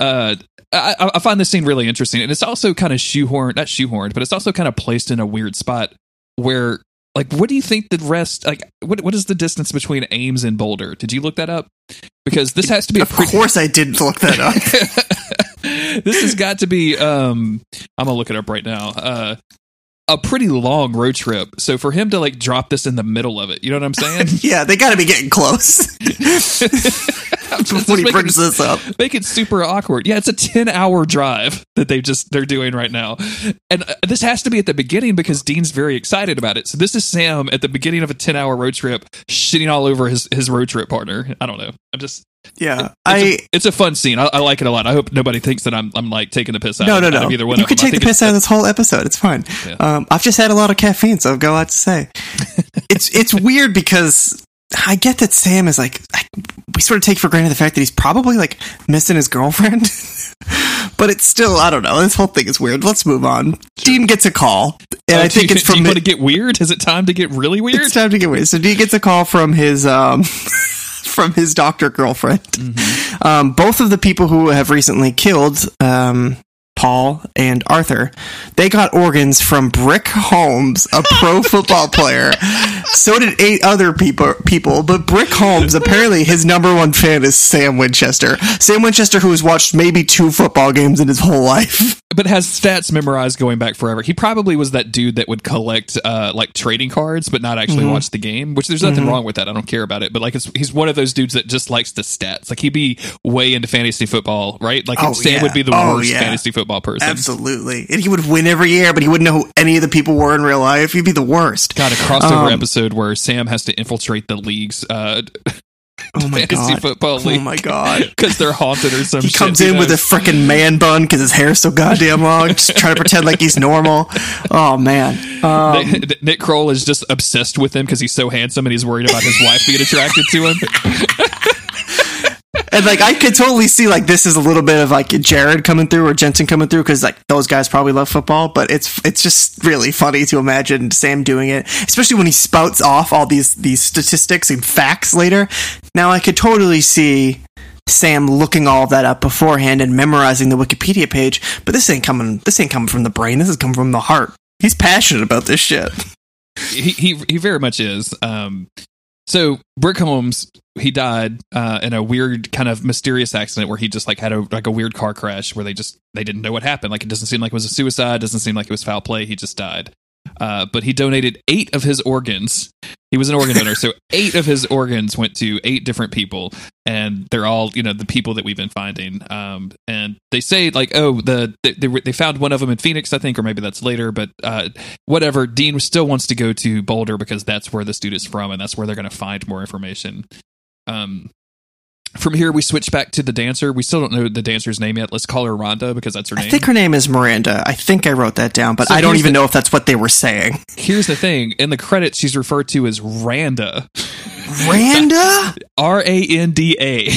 Uh, I, I I find this scene really interesting, and it's also kind of shoehorned, not shoehorned, but it's also kind of placed in a weird spot where, like, what do you think the rest? Like, what what is the distance between Ames and Boulder? Did you look that up? Because this has to be a Of pretty. course, I didn't look that up. this has got to be. Um, I'm gonna look it up right now. Uh, a pretty long road trip. So for him to like drop this in the middle of it, you know what I'm saying? yeah, they got to be getting close when he brings this up. make it super awkward. Yeah, it's a 10 hour drive that they just they're doing right now. And uh, this has to be at the beginning because Dean's very excited about it. So this is Sam at the beginning of a 10 hour road trip shitting all over his his road trip partner. I don't know. I'm just Yeah, it's, I a, it's a fun scene. I, I like it a lot. I hope nobody thinks that I'm I'm like taking the piss out, no, of, no, out no. of either one You could take the piss out of this whole episode. It's fine. Yeah. Um, I've just had a lot of caffeine, so I've got a lot to say. it's it's weird because I get that Sam is like I, we sort of take for granted the fact that he's probably like missing his girlfriend, but it's still I don't know. This whole thing is weird. Let's move on. Dean gets a call, and Oh, I think you, it's do from you the- want to get weird? Is it time to get really weird? it's time to get weird. So Dean gets a call from his um from his doctor girlfriend. Mm-hmm. Um, both of the people who have recently killed um, Paul and Arthur, they got organs from Brick Holmes, a pro football player. So did eight other people. People, but Brick Holmes apparently his number one fan is Sam Winchester. Sam Winchester, who has watched maybe two football games in his whole life. But has stats memorized going back forever. He probably was that dude that would collect uh, like trading cards, but not actually Mm-hmm. watch the game. Which there's nothing wrong with that. I don't care about it. But like, it's, he's one of those dudes that just likes the stats. Like he'd be way into fantasy football, right? Like Oh, Sam yeah. would be the Oh, worst yeah. fantasy football person. Absolutely, and he would win every year, but he wouldn't know who any of the people were in real life. He'd be the worst. Got a crossover Um, episode where Sam has to infiltrate the league's uh, Oh my fantasy god! football league. Oh my god! Because they're haunted or some He shit. comes in with a freaking man bun because his hair's so goddamn long, just trying to pretend like he's normal. Oh man, um, Nick- Nick Kroll is just obsessed with him because he's so handsome and he's worried about his wife being attracted to him. and like I could totally see like this is a little bit of like Jared coming through or Jensen coming through because like those guys probably love football, but it's it's just really funny to imagine Sam doing it, especially when he spouts off all these these statistics and facts later. Now I could totally see Sam looking all that up beforehand and memorizing the Wikipedia page. But this ain't coming. This ain't coming from the brain. This is coming from the heart. He's passionate about this shit. he he he very much is. Um, so Brick Holmes, he died uh, in a weird kind of mysterious accident where he just like had a like a weird car crash where they just they didn't know what happened. Like it doesn't seem like it was a suicide. Doesn't seem like it was foul play. He just died. Uh, but he donated eight of his organs. He was an organ donor, so eight of his organs went to eight different people, and they're all you know the people that we've been finding. Um, and they say like, oh, the they, they, found one of them in Phoenix, I think, or maybe that's later. But uh, whatever, Dean still wants to go to Boulder because that's where the dude is from, and that's where they're going to find more information. Um, from here, we switch back to the dancer. We still don't know the dancer's name yet. Let's call her Rhonda because that's her name. I think her name is Miranda. I think I wrote that down, but So I don't even the- know if that's what they were saying. Here's the thing: in the credits, she's referred to as Randa, Randa? R A N D A,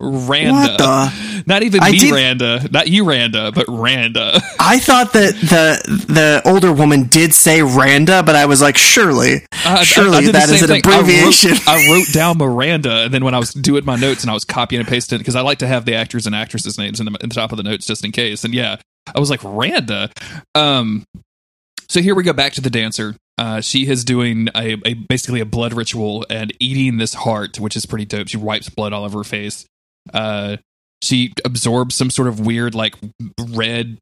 Randa. What the? Not even I me, did- Randa. Not you, Randa, but Randa. I thought that the the older woman did say Randa, but I was like, surely, I- I- surely I the that is an thing. I wrote- abbreviation. I wrote, down Miranda, and then when I was doing my notes and I was copying and pasting because I like to have the actors and actresses' names in the, in the top of the notes just in case. And yeah, I was like Randa. Um, so here we go back to the dancer. Uh, she is doing a, a basically a blood ritual and eating this heart, which is pretty dope. She wipes blood all over her face. Uh, she absorbs some sort of weird, like red,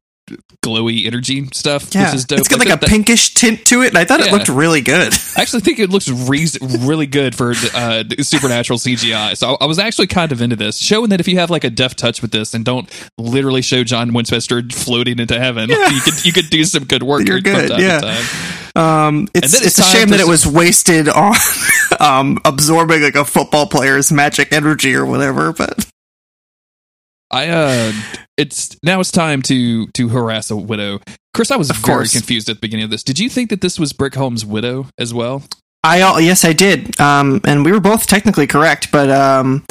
glowy energy stuff, yeah, which is dope. it's got like a that- pinkish tint to it, and I thought Yeah. it looked really good. I actually think it looks re- really good for uh, supernatural CGI. So I, I was actually kind of into this, showing that if you have like a deft touch with this and don't literally show John Winchester floating into heaven, Yeah. you could you could do some good work. You're from good, yeah. Um, it's it's, it's a shame that it was wasted on um, absorbing like a football player's magic energy or whatever. But I uh, it's now it's time to to harass a widow. Chris, I was Of very course. confused at the beginning of this. Did you think that this was Brick Holmes' widow as well? I yes, I did, um, and we were both technically correct. But um,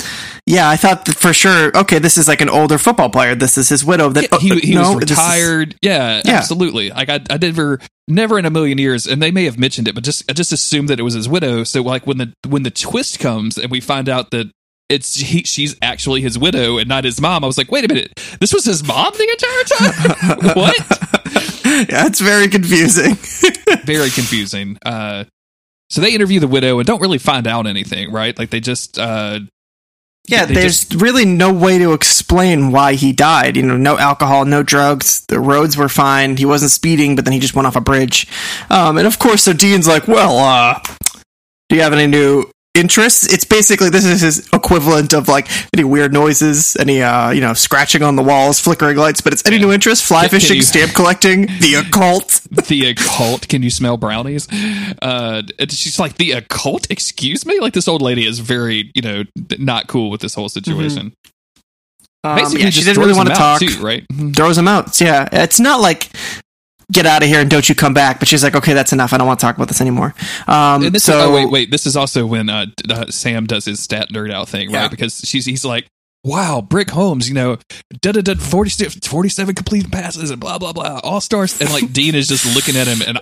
yeah, I thought that for sure. Okay, this is like an older football player. This is his widow. That Yeah, he, he no, was this is- retired. Yeah, Yeah. absolutely. Like I, I never, never in a million years, and they may have mentioned it, but just I just assumed that it was his widow. So like when the when the twist comes and we find out that it's he, she's actually his widow and not his mom, I was like, wait a minute, this was his mom the entire time. what? yeah, it's very confusing. Very confusing. Uh, so they interview the widow and don't really find out anything, right? Like they just uh, Yeah, They there's really no way to explain why he died. You know, no alcohol, no drugs. The roads were fine. He wasn't speeding, but then he just went off a bridge. Um, and of course, so Dean's like, "Well, uh, do you have any new interests?" It's basically this is his equivalent of like any weird noises, any uh, you know, scratching on the walls, flickering lights. But it's any Yeah. new interests: fly Can- can fishing, you- stamp collecting, the occult. the occult. Can you smell brownies? Uh, she's like, the occult? Excuse me? Like, this old lady is very, you know, not cool with this whole situation. Um, Basically, yeah, she didn't really want to talk. too, right? throws him out. Yeah, it's not like get out of here and don't you come back. But she's like, okay, that's enough. I don't want to talk about this anymore. Um, this so is, oh, wait, wait. This is also when uh, uh, Sam does his stat nerd out thing, right? Yeah. Because she's he's like, wow, Brick Holmes, you know, da da da, 47 completed passes and blah, blah, blah, all stars. And like, Dean is just looking at him and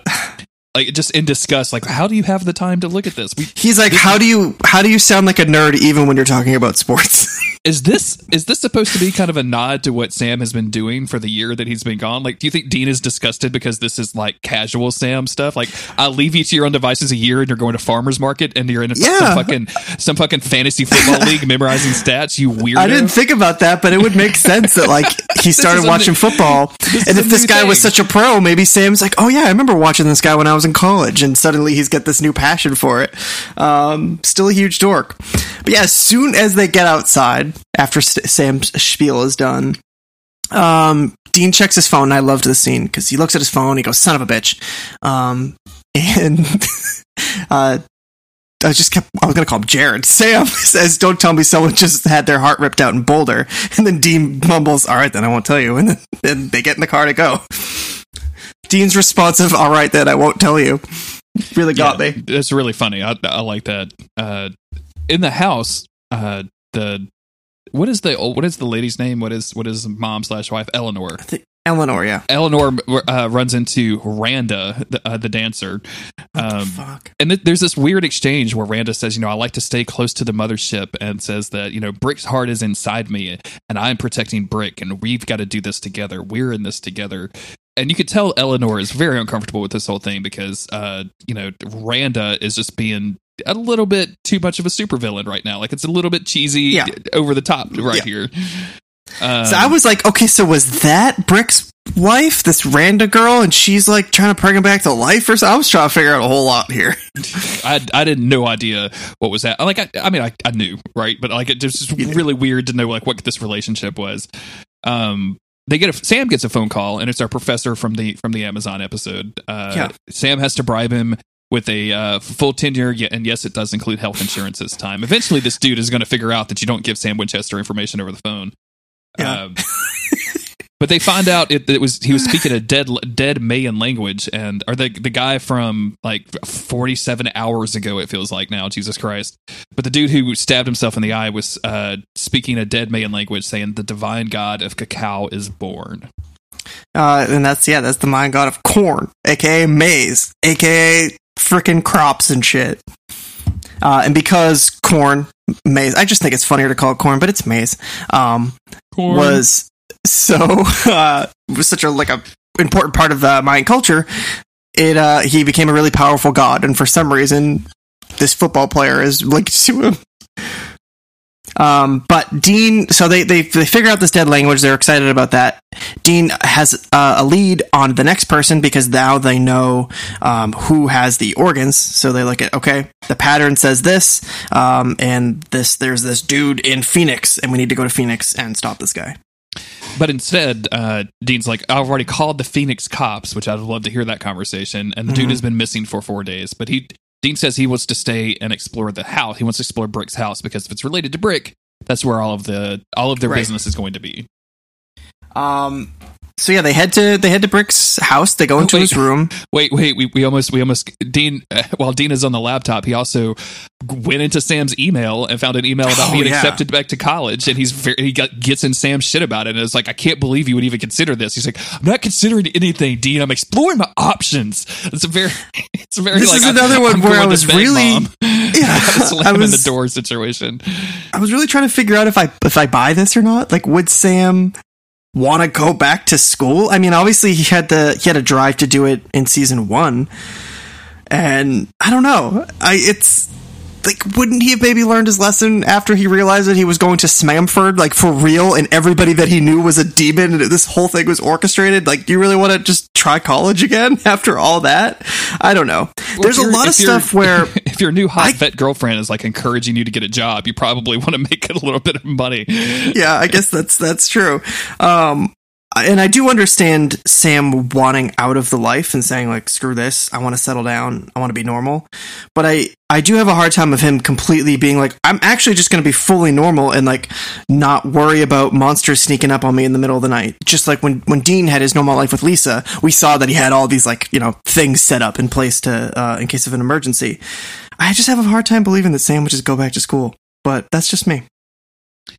like, just in disgust, like, how do you have the time to look at this? We, He's like, how do you how do you sound like a nerd even when you're talking about sports? is this is this supposed to be kind of a nod to what Sam has been doing for the year that he's been gone? Like, do you think Dean is disgusted because this is like casual Sam stuff? Like, I'll leave you to your own devices a year, and you're going to farmers market, and you're in a, Yeah. some fucking some fucking fantasy football league memorizing stats. You weirdo. I didn't think about that, but it would make sense that like he started watching new- football, and if this guy was such a pro, maybe Sam's like, oh yeah, I remember watching this guy when I was in college, and suddenly he's got this new passion for it. Um, still a huge dork, but yeah, as soon as they get outside after Sam's spiel is done, um, Dean checks his phone. And I loved this scene because he looks at his phone. He goes, "Son of a bitch," um, and uh, I just kept. I was gonna call him Jared. Sam says, "Don't tell me someone just had their heart ripped out in Boulder." And then Dean mumbles, "All right, then I won't tell you." And then, then they get in the car to go. Dean's responsive, "All right, then I won't tell you." Really got Yeah, me. It's really funny. I, I like that. Uh, in the house, uh, the what is the what is the lady's name? What is what is mom slash wife Eleanor? Eleanor, yeah. Eleanor uh, runs into Randa, the, uh, the dancer. Um, Fuck. and th- there's this weird exchange where Randa says, you know, I like to stay close to the mothership and says that, you know, Brick's heart is inside me and I'm protecting Brick and we've got to do this together. We're in this together. And you could tell Eleanor is very uncomfortable with this whole thing because, uh, you know, Randa is just being a little bit too much of a supervillain right now. Like it's a little bit cheesy, Yeah. over the top right Yeah. here. Um, So I was like, okay, so was that Brick's wife, this Randa girl, and she's like trying to bring him back to life or so? I was trying to figure out a whole lot here. I I had no idea what was that. Like I, I mean I, I knew right, but like it just was You knew. really weird to know like what this relationship was. Um, they get a Sam gets a phone call and it's our professor from the from the Amazon episode. Uh, Yeah. Sam has to bribe him with a uh, full tenure, and yes, it does include health insurance this time. Eventually, this dude is going to figure out that you don't give Sam Winchester information over the phone. Yeah. Um, but they find out it, it was he was speaking a dead dead Mayan language, and or the the guy from like forty seven hours ago. It feels like now, Jesus Christ. But the dude who stabbed himself in the eye was uh, speaking a dead Mayan language, saying the divine god of cacao is born. Uh, and that's, yeah, that's the Mayan god of corn, aka maize, aka freaking crops and shit. Uh, and because corn, maize, I just think it's funnier to call it corn, but it's maize, um, was so, uh, was such a, like a important part of the Mayan culture, it, uh, he became a really powerful god, and for some reason, this football player is linked to him. Um, but Dean, so they, they they figure out this dead language. They're excited about that. Dean has uh, a lead on the next person because now they know um, who has the organs. So they look at okay, the pattern says this, um, and this there's this dude in Phoenix, and we need to go to Phoenix and stop this guy. But instead, uh, Dean's like, I've already called the Phoenix cops, which I'd love to hear that conversation. And the dude Mhm. has been missing for four days. But he, Dean says he wants to stay and explore the house. He wants to explore Brick's house because if it's related to Brick, that's where all of the all of their Right. business is going to be. Um. So yeah, they head to they head to Brick's house. They go into wait. his room. Wait, wait, we, we almost we almost Dean uh, while Dean is on the laptop, he also went into Sam's email and found an email about Oh, being yeah. accepted back to college, and he's very, he got, gets in Sam's shit about it, and it's like I can't believe you would even consider this. He's like, I'm not considering anything, Dean. I'm exploring my options. It's a very it's a very This like is another one I'm where I was bed, really- Mom. Yeah, I in the door situation. I was really trying to figure out if I if I buy this or not. Like, would Sam want to go back to school? I mean, obviously he had the he had a drive to do it in season one, and I don't know. I it's like, wouldn't he have maybe learned his lesson after he realized that he was going to Smamford, like for real, and everybody that he knew was a demon, and this whole thing was orchestrated? Like, do you really want to just try college again after all that? I don't know. There's a lot of stuff where if your new hot I- vet girlfriend is like encouraging you to get a job, you probably want to make it a little bit of money. yeah, I guess that's that's true. Um, and I do understand Sam wanting out of the life and saying like, "Screw this! I want to settle down. I want to be normal." But I I do have a hard time of him completely being like, "I'm actually just going to be fully normal and like not worry about monsters sneaking up on me in the middle of the night." Just like when when Dean had his normal life with Lisa, we saw that he had all these like you know things set up in place to uh, in case of an emergency. I just have a hard time believing that Sam would just go back to school. But that's just me.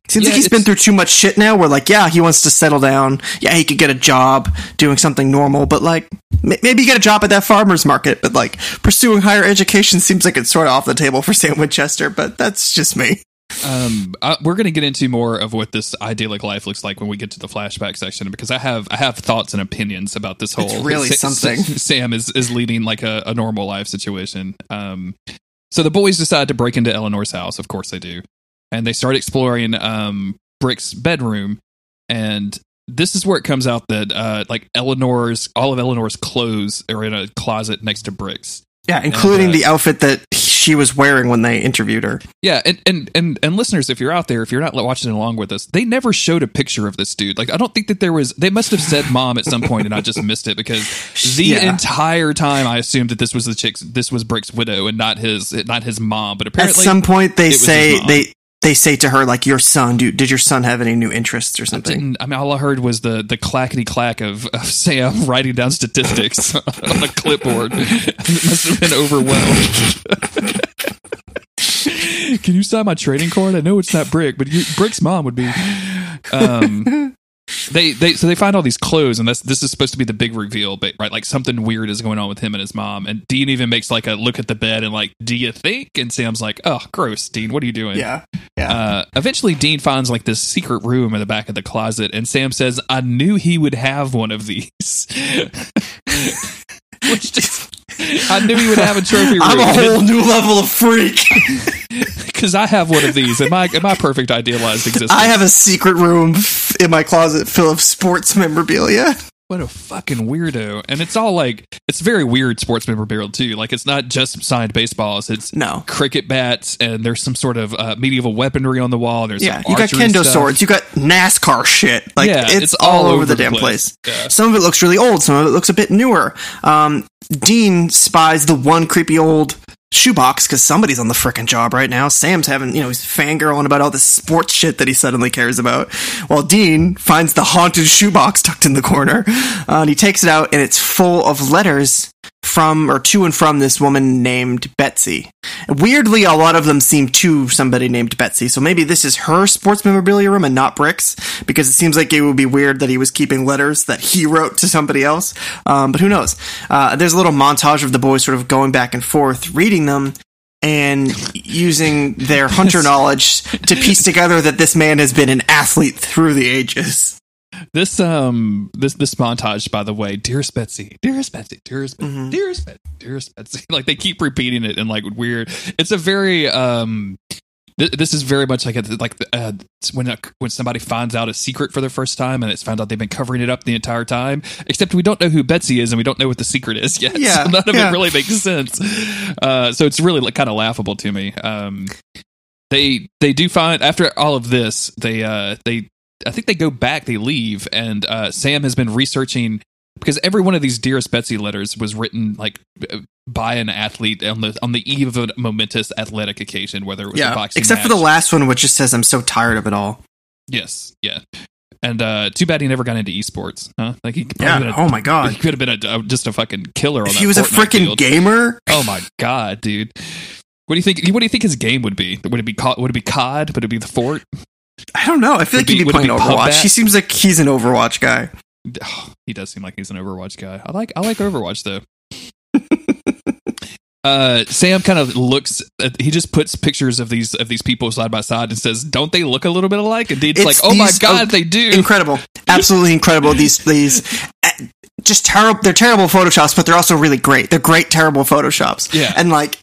Seems Yeah, like he's been through too much shit now. Where like, yeah, he wants to settle down. Yeah, he could get a job doing something normal, but like, m- maybe get a job at that farmer's market. But like, pursuing higher education seems like it's sort of off the table for Sam Winchester. But that's just me. um uh, we're going to get into more of what this idyllic life looks like when we get to the flashback section because i have i have thoughts and opinions about this whole It's really Sa- something. Sa- sam is is leading like a, a normal life situation um so the boys decide to break into eleanor's house of course they do and they start exploring um brick's bedroom and this is where it comes out that uh like eleanor's all of eleanor's clothes are in a closet next to brick's Yeah, including uh, the outfit that she was wearing when they interviewed her. Yeah, and, and and and listeners, if you're out there, if you're not watching along with us, they never showed a picture of this dude. Like, I don't think that there was. They must have said "mom" at some point, and I just missed it because the Yeah. entire time I assumed that this was the chick's, this was Brick's widow, and not his, not his mom. But apparently, At some point, they it was his say they they say to her like, "Your son, do, did your son have any new interests or something?" didn't. I mean, all I heard was the the clackety clack of, of Sam writing down statistics on a clipboard. it must have been overwhelmed. Can you sign my trading card? I know it's not Brick, but you, Brick's mom would be. Um, they they so they find all these clothes, and this this is supposed to be the big reveal, but right, like something weird is going on with him and his mom. And Dean even makes like a look at the bed and like, "Do you think?" And Sam's like, "Oh, gross, Dean. What are you doing?" Yeah. Yeah. Uh, eventually, Dean finds like this secret room in the back of the closet, and Sam says, "I knew he would have one of these." Which just, I knew he would have a trophy room. I'm a whole new level of freak. because I have one of these in my in my perfect idealized existence. I have a secret room in my closet full of sports memorabilia. what a fucking weirdo, and it's all like it's very weird sports memorabilia too. Like it's not just signed baseballs; it's No. cricket bats, and there's some sort of uh, medieval weaponry on the wall. There's Yeah, you got kendo stuff. swords, you got NASCAR shit. Like Yeah, it's, it's all, all over the, damn place. place. Yeah. Some of it looks really old, some of it looks a bit newer. Um, Dean spies the one creepy old shoebox because somebody's on the frickin' job right now. Sam's having, you know, he's fangirling about all this sports shit that he suddenly cares about. While Dean finds the haunted shoebox tucked in the corner, uh, and he takes it out, and it's full of letters from or to and from this woman named Betsy. Weirdly, a lot of them seem to somebody named Betsy, so maybe this is her sports memorabilia room and not Brick's, because it seems like it would be weird that he was keeping letters that he wrote to somebody else. Um, but who knows? Uh, there's a little montage of the boys sort of going back and forth, reading them. And using their hunter knowledge to piece together that this man has been an athlete through the ages. This um this this montage, by the way, dearest Betsy, dearest Betsy, dearest Betsy, Mhm. dearest Betsy, dearest Betsy. Like they keep repeating it in like weird. It's a very um. th- This is very much like a, like uh, when a, when somebody finds out a secret for the first time and it's found out they've been covering it up the entire time. Except we don't know who Betsy is and we don't know what the secret is yet. Yeah, so none of yeah. it really makes sense. Uh, so it's really like, kind of laughable to me. Um, they they do find after all of this they uh they I think they go back, they leave, and uh, Sam has been researching because every one of these dearest Betsy letters was written like by an athlete on the on the eve of a momentous athletic occasion, whether it was a Yeah, boxing except for the last one, which just says, "I'm so tired of it all." yes, yeah. And uh, too bad he never got into esports, huh? Like he could Yeah. a- Oh my god. he could have been a, just a fucking killer on If that he was a freaking gamer, Oh my god, dude! What do you think? What do you think his game would be? Would it be would it be COD? Would it would be the Fort? I don't know. I feel Would like he'd be- be playing be Overwatch. He seems like he's an Overwatch guy. He does seem like he's an Overwatch guy. I like I like Overwatch though. uh, Sam kind of looks. At, he just puts pictures of these of these people side by side and says, "Don't they look a little bit alike?" And It's like, "Oh my god, oh, they do." Incredible, absolutely incredible. These these uh, just terrible. They're terrible photoshops, but they're also really great. They're great, terrible photoshops. Yeah. and like.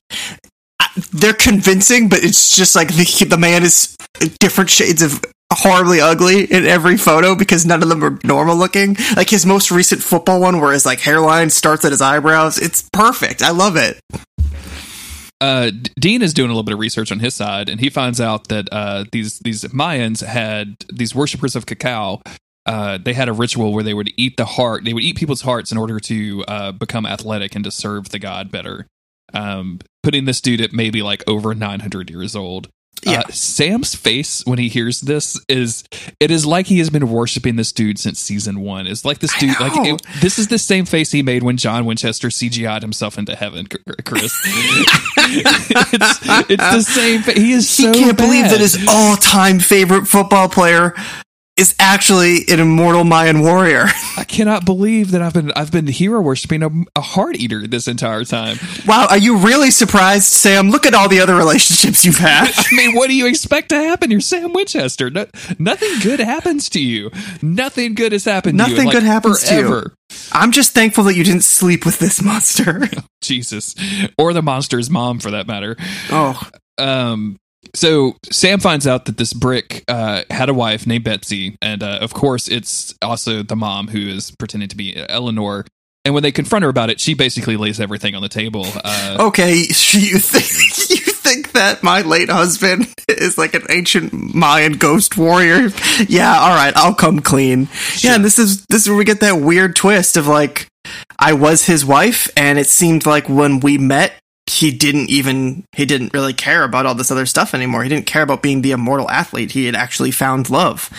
They're convincing, but it's just like the the man is different shades of horribly ugly in every photo because none of them are normal looking. Like his most recent football one, where his like hairline starts at his eyebrows. It's perfect. I love it. uh, Dean is doing a little bit of research on his side, and he finds out that uh, these these Mayans had these worshippers of cacao. Uh, they had a ritual where they would eat the heart. They would eat people's hearts in order to uh, become athletic and to serve the god better. Um, putting this dude at maybe like over 900 years old. Yeah. Uh, Sam's face when he hears this is it is like he has been worshiping this dude since season one. It's like this dude, like it, this is the same face he made when John Winchester CGI'd himself into heaven, Chris. it's, it's the same. Fa- he is he so can't believe that his all-time favorite football player is actually an immortal Mayan warrior. I cannot believe that I've been I've been hero worshiping a, a heart eater this entire time. wow, are you really surprised, Sam? Look at all the other relationships you've had. I mean, what do you expect to happen? You're Sam Winchester. No, nothing good happens to you. Nothing good has happened. to you Nothing like, good happens to you. I'm just thankful that you didn't sleep with this monster. Jesus, or the monster's mom, for that matter. oh, Um, so Sam finds out that this brick uh, had a wife named Betsy, and uh, of course, it's also the mom who is pretending to be Eleanor. And when they confront her about it, she basically lays everything on the table. Uh, okay. You think you think that my late husband is like an ancient Mayan ghost warrior? Yeah, all right, I'll come clean. Yeah, and this is this is where we get that weird twist of like I was his wife, and it seemed like when we met, he didn't even he didn't really care about all this other stuff anymore. He didn't care about being the immortal athlete. He had actually found love,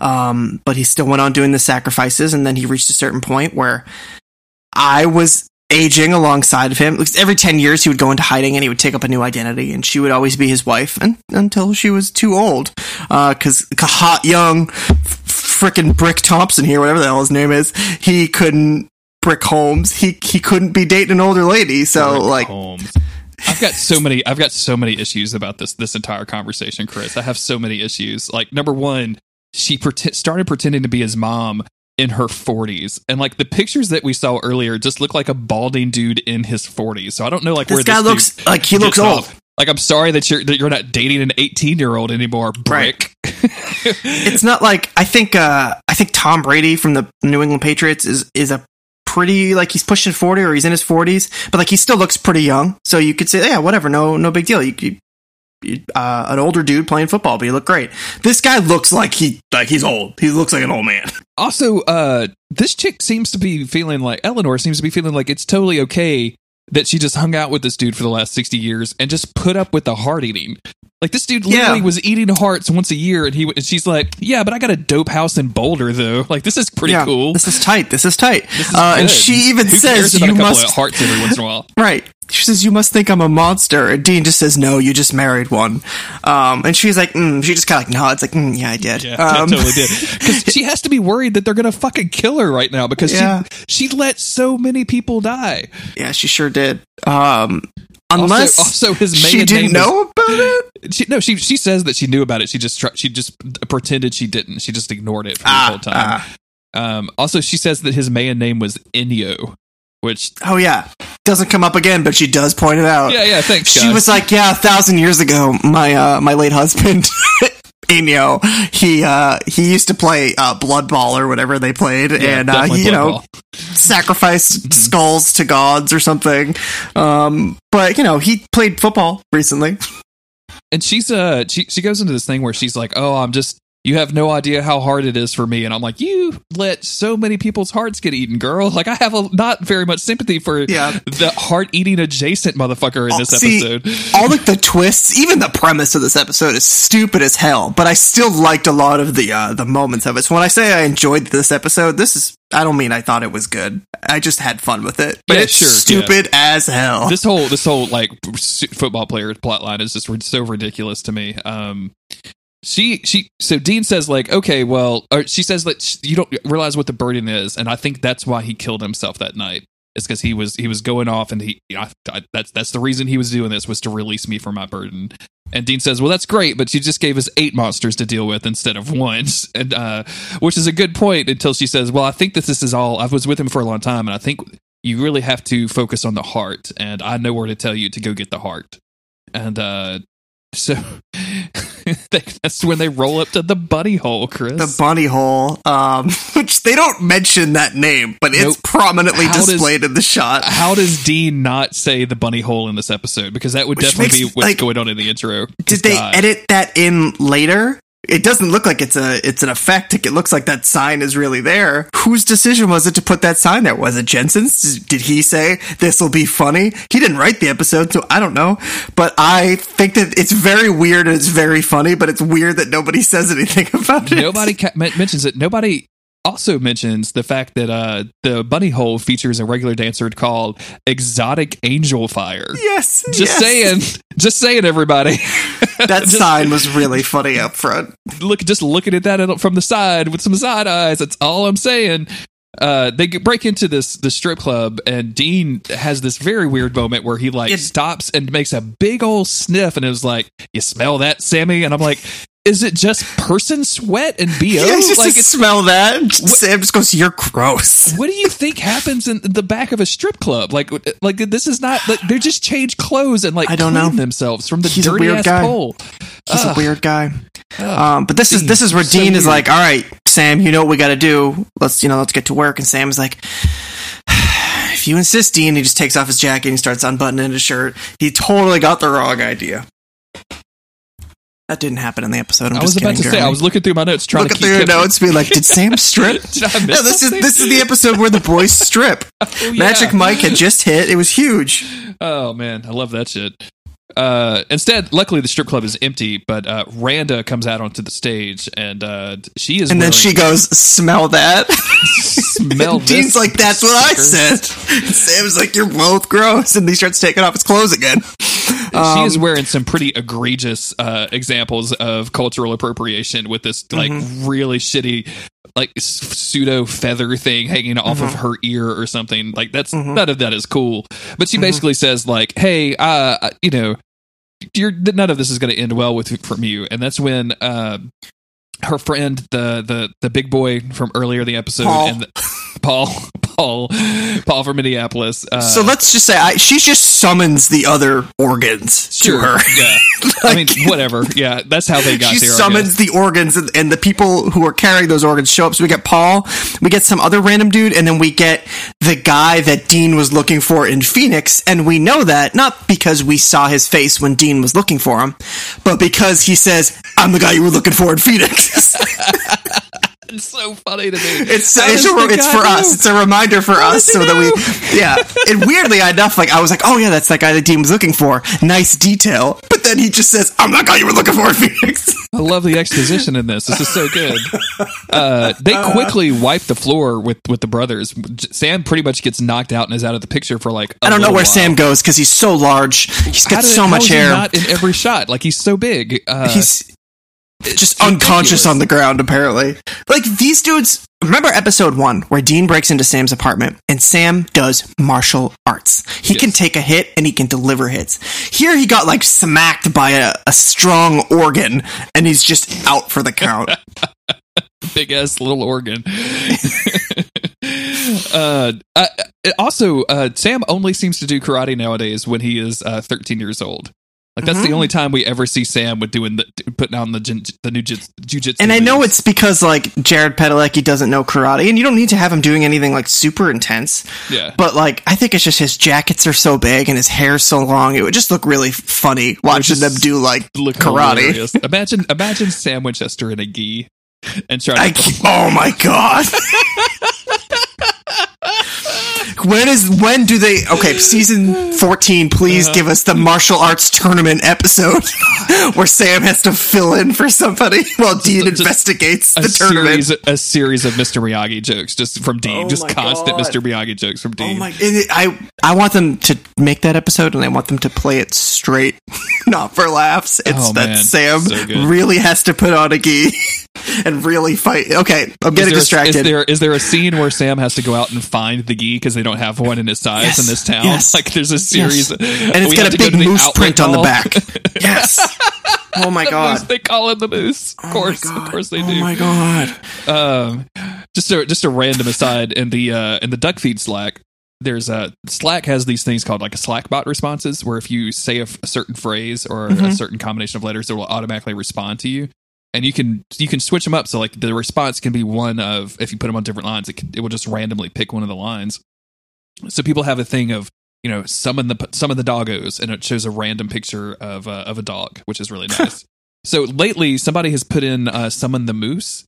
um, but he still went on doing the sacrifices, and then he reached a certain point where I was aging alongside of him. Every 10 years, he would go into hiding and he would take up a new identity, and she would always be his wife and, until she was too old. Because hot, young, f- frickin' Brick Thompson here, whatever the hell his name is, he couldn't Brick Holmes. He he couldn't be dating an older lady. So Rick like, Holmes. I've got so many. I've got so many issues about this this entire conversation, Chris. I have so many issues. Like number one, she pret started pretending to be his mom in her 40s, and like the pictures that we saw earlier just look like a balding dude in his 40s. So I don't know like this where guy this looks like he looks old. off. Like I'm sorry that you're that you're not dating an 18 year old anymore, Brick. It's not like I think uh I think Tom Brady from the New England Patriots is is a pretty like he's pushing 40 or he's in his 40s, but like he still looks pretty young. So you could say yeah, whatever, no no big deal. You, you- uh, an older dude playing football, but you look great. This guy looks like he like he's old. He looks like an old man. Also, uh, this chick seems to be feeling like Eleanor seems to be feeling like it's totally okay that she just hung out with this dude for the last 60 years and just put up with the heart eating. Like this dude literally Yeah. was eating hearts once a year and he and she's like, "Yeah, but I got a dope house in Boulder though. Like this is pretty yeah, cool." This is tight. This is tight. This is uh, and she even Who says you must hearts every once in a while. Right. She says, You must think I'm a monster. And Dean just says, No, you just married one. Um, and she's like, mm, She just kind of like nods, like, mm, Yeah, I did. Yeah, I um, totally did. Because she has to be worried that they're gonna fucking kill her right now because Yeah. she she let so many people die. Yeah, she sure did. Um, unless also, also his maiden she didn't know about it. She, no, she she says that she knew about it. She just she just pretended she didn't. She just ignored it for the Ah, whole time. um, also, she says that his maiden name was Inyo, which Oh, yeah. Doesn't come up again, but she does point it out. yeah, yeah. Thanks, She guys. was like, Yeah, a thousand years ago, my uh, my late husband. Inyo, he uh he used to play uh blood ball or whatever they played Yeah, and uh he, you know Ball. sacrificed skulls to gods or something. Um, but you know, he played football recently. and she's uh she she goes into this thing where she's like, oh, I'm just. You have no idea how hard it is for me, and I'm like, you let so many people's hearts get eaten, girl. Like I have a, not very much sympathy for Yeah. the heart eating adjacent motherfucker in Oh, this see, episode. All like the twists, even the premise of this episode is stupid as hell. But I still liked a lot of the uh, the moments of it. So when I say I enjoyed this episode, this is I don't mean I thought it was good. I just had fun with it. But Yeah, it's sure, stupid as hell. this whole this whole like football player plot line is just so ridiculous to me um she she so dean says like okay well she says that you don't realize what the burden is and i think that's why he killed himself that night it's because he was he was going off and he I, I, that's that's the reason he was doing this was to release me from my burden. And dean says well that's great but you just gave us eight monsters to deal with instead of one. And uh which is a good point until she says well i think that this is all i was with him for a long time and i think you really have to focus on the heart and i know where to tell you to go get the heart. And uh so that's when they roll up to the bunny hole chris the bunny hole, um, which they don't mention that name, but it's prominently How does- displayed in the shot. how does dean not say the bunny hole in this episode because that would Which definitely be what's like- going on in the intro Did they God. edit that in later? It doesn't look like it's a it's an effect. It looks like that sign is really there. Whose decision was it to put that sign there? Was it Jensen's? Did he say this will be funny? He didn't write the episode, so I don't know. But I think that it's very weird and it's very funny. But it's weird that nobody says anything about it. nobody ca- mentions it nobody also mentions the fact that uh the bunny hole features a regular dancer called exotic angel fire. Yes, just yes. saying. Just saying everybody. That Just- sign was really funny up front. look just looking at that from the side with some side eyes that's all i'm saying. Uh they break into this the strip club and dean has this very weird moment where he like It- stops and makes a big old sniff and it was like you smell that sammy? And i'm like is it just person sweat and bo Yeah, just like smell that. Sam just goes, "You're gross." what do you think happens in the back of a strip club? Like, like this is not. Like, they just change clothes and like I don't clean know. themselves from the He's a dirty weird ass guy. pole. He's a weird guy. Ugh. Um, but this is this is where so Dean is like, "All right, Sam, you know what we got to do. Let's you know, let's get to work." And Sam's like, "If you insist, Dean." He just takes off his jacket and starts unbuttoning his shirt. He totally got the wrong idea. That didn't happen in the episode. I'm I was just about kidding, to say. I was looking through my notes trying Look to keep their keep- notes, be like, "Did Sam strip?" Did No, this is this is the episode where the boys strip. Oh, yeah. Magic Mike had just hit. It was huge. Oh man, I love that shit. Uh, instead, luckily the strip club is empty, but uh, Randa comes out onto the stage and uh, she is. And then she goes, "Smell that." smell. Dean's like, "That's what I said." And Sam's like, "You're both gross," and he starts taking off his clothes again. She is wearing some pretty egregious uh, examples of cultural appropriation with this like Mm-hmm. really shitty like pseudo feather thing hanging off of her ear or something. Like that's none of that is cool. But she basically says like, "Hey, uh, you know, you're none of this is going to end well with from you." And that's when uh, her friend, the the the big boy from earlier in the episode, Paul. and the, Paul, Paul, Paul from Minneapolis. Uh, so let's just say I, she just summons the other organs sure, to her. yeah. I mean, whatever. Yeah, that's how they got she there. I summons the organs and, and the people who are carrying those organs show up so we get paul we get some other random dude and then we get the guy that dean was looking for in phoenix and we know that not because we saw his face when dean was looking for him but because he says i'm the guy you were looking for in phoenix It's so funny to me. it's How it's, a, it's for know? us it's a reminder for us does he so that we yeah and weirdly enough like i was like oh yeah that's that guy that dean was looking for nice detail but then he just says i'm that guy you were looking for phoenix I love the exposition in this. This is so good. Uh, they quickly wipe the floor with with the brothers. Sam pretty much gets knocked out and is out of the picture for like. I I don't know where Sam goes because he's so large. He's got so much hair. Not in every shot. Like he's so big. Uh, he's just unconscious ridiculous. on the ground, apparently. Like these dudes. Remember episode one where Dean breaks into Sam's apartment and Sam does martial arts. He can take a hit and he can deliver hits. Here he got like smacked by a, a strong organ and he's just out for the count. big ass little organ. uh, I- also, uh, Sam only seems to do karate nowadays when he is uh, 13 years old. Like that's Mm-hmm. the only time we ever see Sam with doing the putting on the jin- the new jits- jujitsu. And I know moves. it's because like Jared Padalecki doesn't know karate, and you don't need to have him doing anything like super intense. Yeah. But like, I think it's just his jackets are so big and his hair's so long. It would just look really funny watching them do like look karate. hilarious. Imagine imagine Sam Winchester in a gi and trying I, to oh my god. when is when do they okay season 14 please Uh-huh. give us the martial arts tournament episode where sam has to fill in for somebody while dean Just investigates a the tournament series a series of Mr. Miyagi jokes just from Dean, Oh just constant God. Mr. Miyagi jokes from Oh Dean. my! it- I I want them to make that episode, and I want them to play it straight, not for laughs. It's Oh, that man. Sam So really has to put on a gi and really fight. Okay, I'm getting distracted. Is there is there a scene where Sam has to go out and find the gi because they don't have one in his size Yes. in this town? Yes. Like there's a series, and it's got a to go big moose print on the back. yes. Oh my god. they call it the moose. Of Oh course, God. of course they do. oh my god. um, just a just a random aside in the uh, in the duck feed Slack. There's a Slack has these things called like a Slackbot responses, where if you say a certain phrase or Mm-hmm. a certain combination of letters, it will automatically respond to you. And you can you can switch them up so like the response can be one of if you put them on different lines, it can, it will just randomly pick one of the lines. So people have a thing of you know summon the summon the doggos, and it shows a random picture of uh, of a dog, which is really nice. so lately, somebody has put in uh, summon the moose,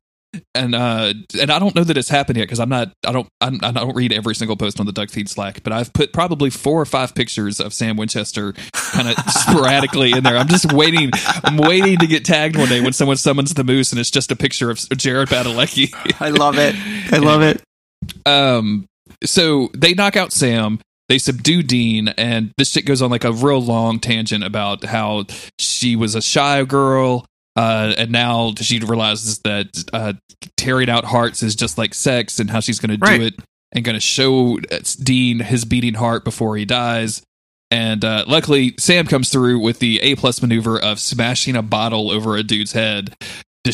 and uh, and I don't know that it's happened yet because I'm not I don't I'm, I don't read every single post on the Duck Feed Slack, but I've put probably four or five pictures of Sam Winchester kind of sporadically in there. I'm just waiting. I'm waiting to get tagged one day when someone summons the moose, and it's just a picture of Jared Padalecki. I love it. I love it. um so they knock out sam they subdue dean and this shit goes on like a real long tangent about how she was a shy girl uh, and now she realizes that uh, tearing out hearts is just like sex and how she's going to do it and going to show uh, dean his beating heart before he dies. And uh, luckily sam comes through with the a plus maneuver of smashing a bottle over a dude's head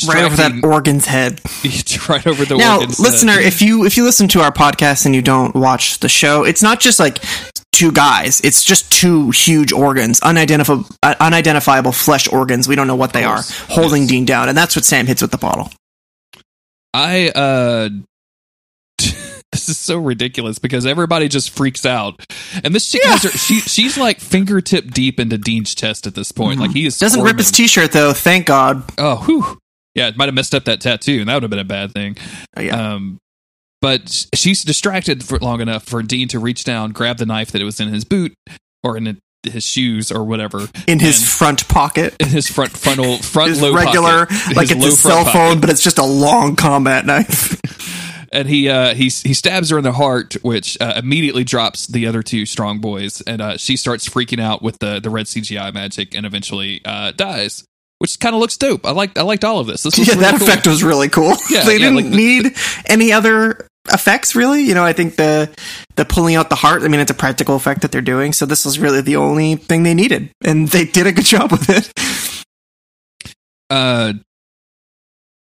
Right over that organ's head. right over the now, organ's head. listener, if you if you listen to our podcast and you don't watch the show, it's not just like two guys. It's just two huge organs, unidentifiable, uh, unidentifiable flesh organs. We don't know what they are, holding Yes. Dean down, and that's what Sam hits with the bottle. I uh this is so ridiculous because everybody just freaks out. And this chick has her she she's like fingertip deep into Dean's chest at this point. Like he is Doesn't rip his t-shirt though. Thank God. Oh, whew. Yeah, it might have messed up that tattoo, and that would have been a bad thing. Oh, yeah. Um but she's distracted for long enough for Dean to reach down, grab the knife that it was in his boot or in his shoes or whatever. in his front pocket. in his front frontal front His low regular, pocket. like it's a cell pocket. phone, but it's just a long combat knife. and he uh he he stabs her in the heart which uh, immediately drops the other two strong boys and uh she starts freaking out with the the red cgi magic and eventually uh dies which kind of looks dope. I liked I liked all of this. This was yeah, really that cool. effect was really cool. Yeah, they yeah, didn't like the- need any other effects, really. You know, I think the the pulling out the heart. I mean, it's a practical effect that they're doing, so this was really the only thing they needed, and they did a good job with it. uh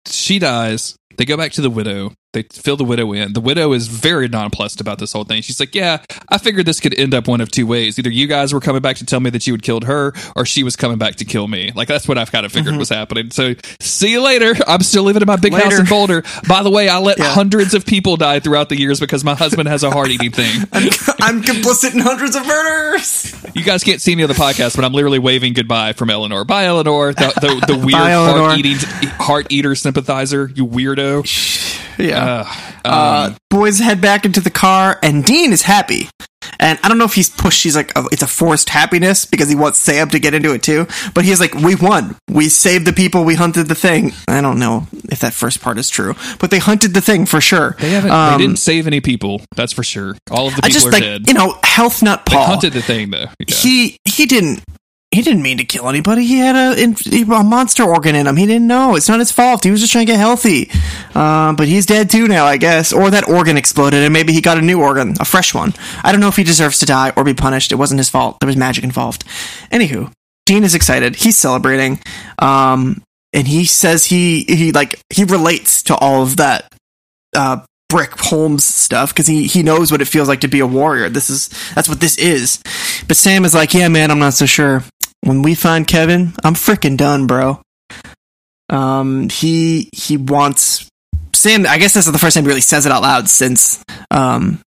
she dies they go back to the widow they fill the widow in. The widow is very nonplussed about this whole thing. She's like yeah i figured this could end up one of two ways. Either you guys were coming back to tell me that you had killed her or she was coming back to kill me. Like that's what i've kind of figured mm-hmm. was happening. So see you later. I'm still living in my big house in boulder. By the way i let Yeah. hundreds of people die throughout the years because my husband has a heart-eating thing. I'm, I'm complicit in hundreds of murders. you guys can't see me on the podcast but i'm literally waving goodbye from eleanor. Bye eleanor. The, the, the weird heart-eating heart-eater sympathizer you weirdo Yeah. uh, Uh, boys head back into the car, and Dean is happy. And I don't know if he's pushed. He's like, oh, it's a forced happiness because he wants Sam to get into it too. But he's like, we won. We saved the people. We hunted the thing. I don't know if that first part is true, but they hunted the thing for sure. They haven't. Um, they didn't save any people. That's for sure. All of the I people just are like dead. you know, health nut they hunted the thing though. Yeah. He he didn't. He didn't mean to kill anybody. He had a, a monster organ in him. He didn't know. It's not his fault. He was just trying to get healthy. Uh, but he's dead too now, I guess. Or that organ exploded and maybe he got a new organ, a fresh one. I don't know if he deserves to die or be punished. It wasn't his fault. There was magic involved. Anywho, Dean is excited. He's celebrating. Um, and he says he, he like, he relates to all of that, uh, Brick Holmes stuff because he, he knows what it feels like to be a warrior. This is that's what this is. But Sam is like, yeah, man, I'm not so sure. When we find Kevin, I'm freaking done, bro. Um, he he wants Sam. I guess this is the first time he really says it out loud since um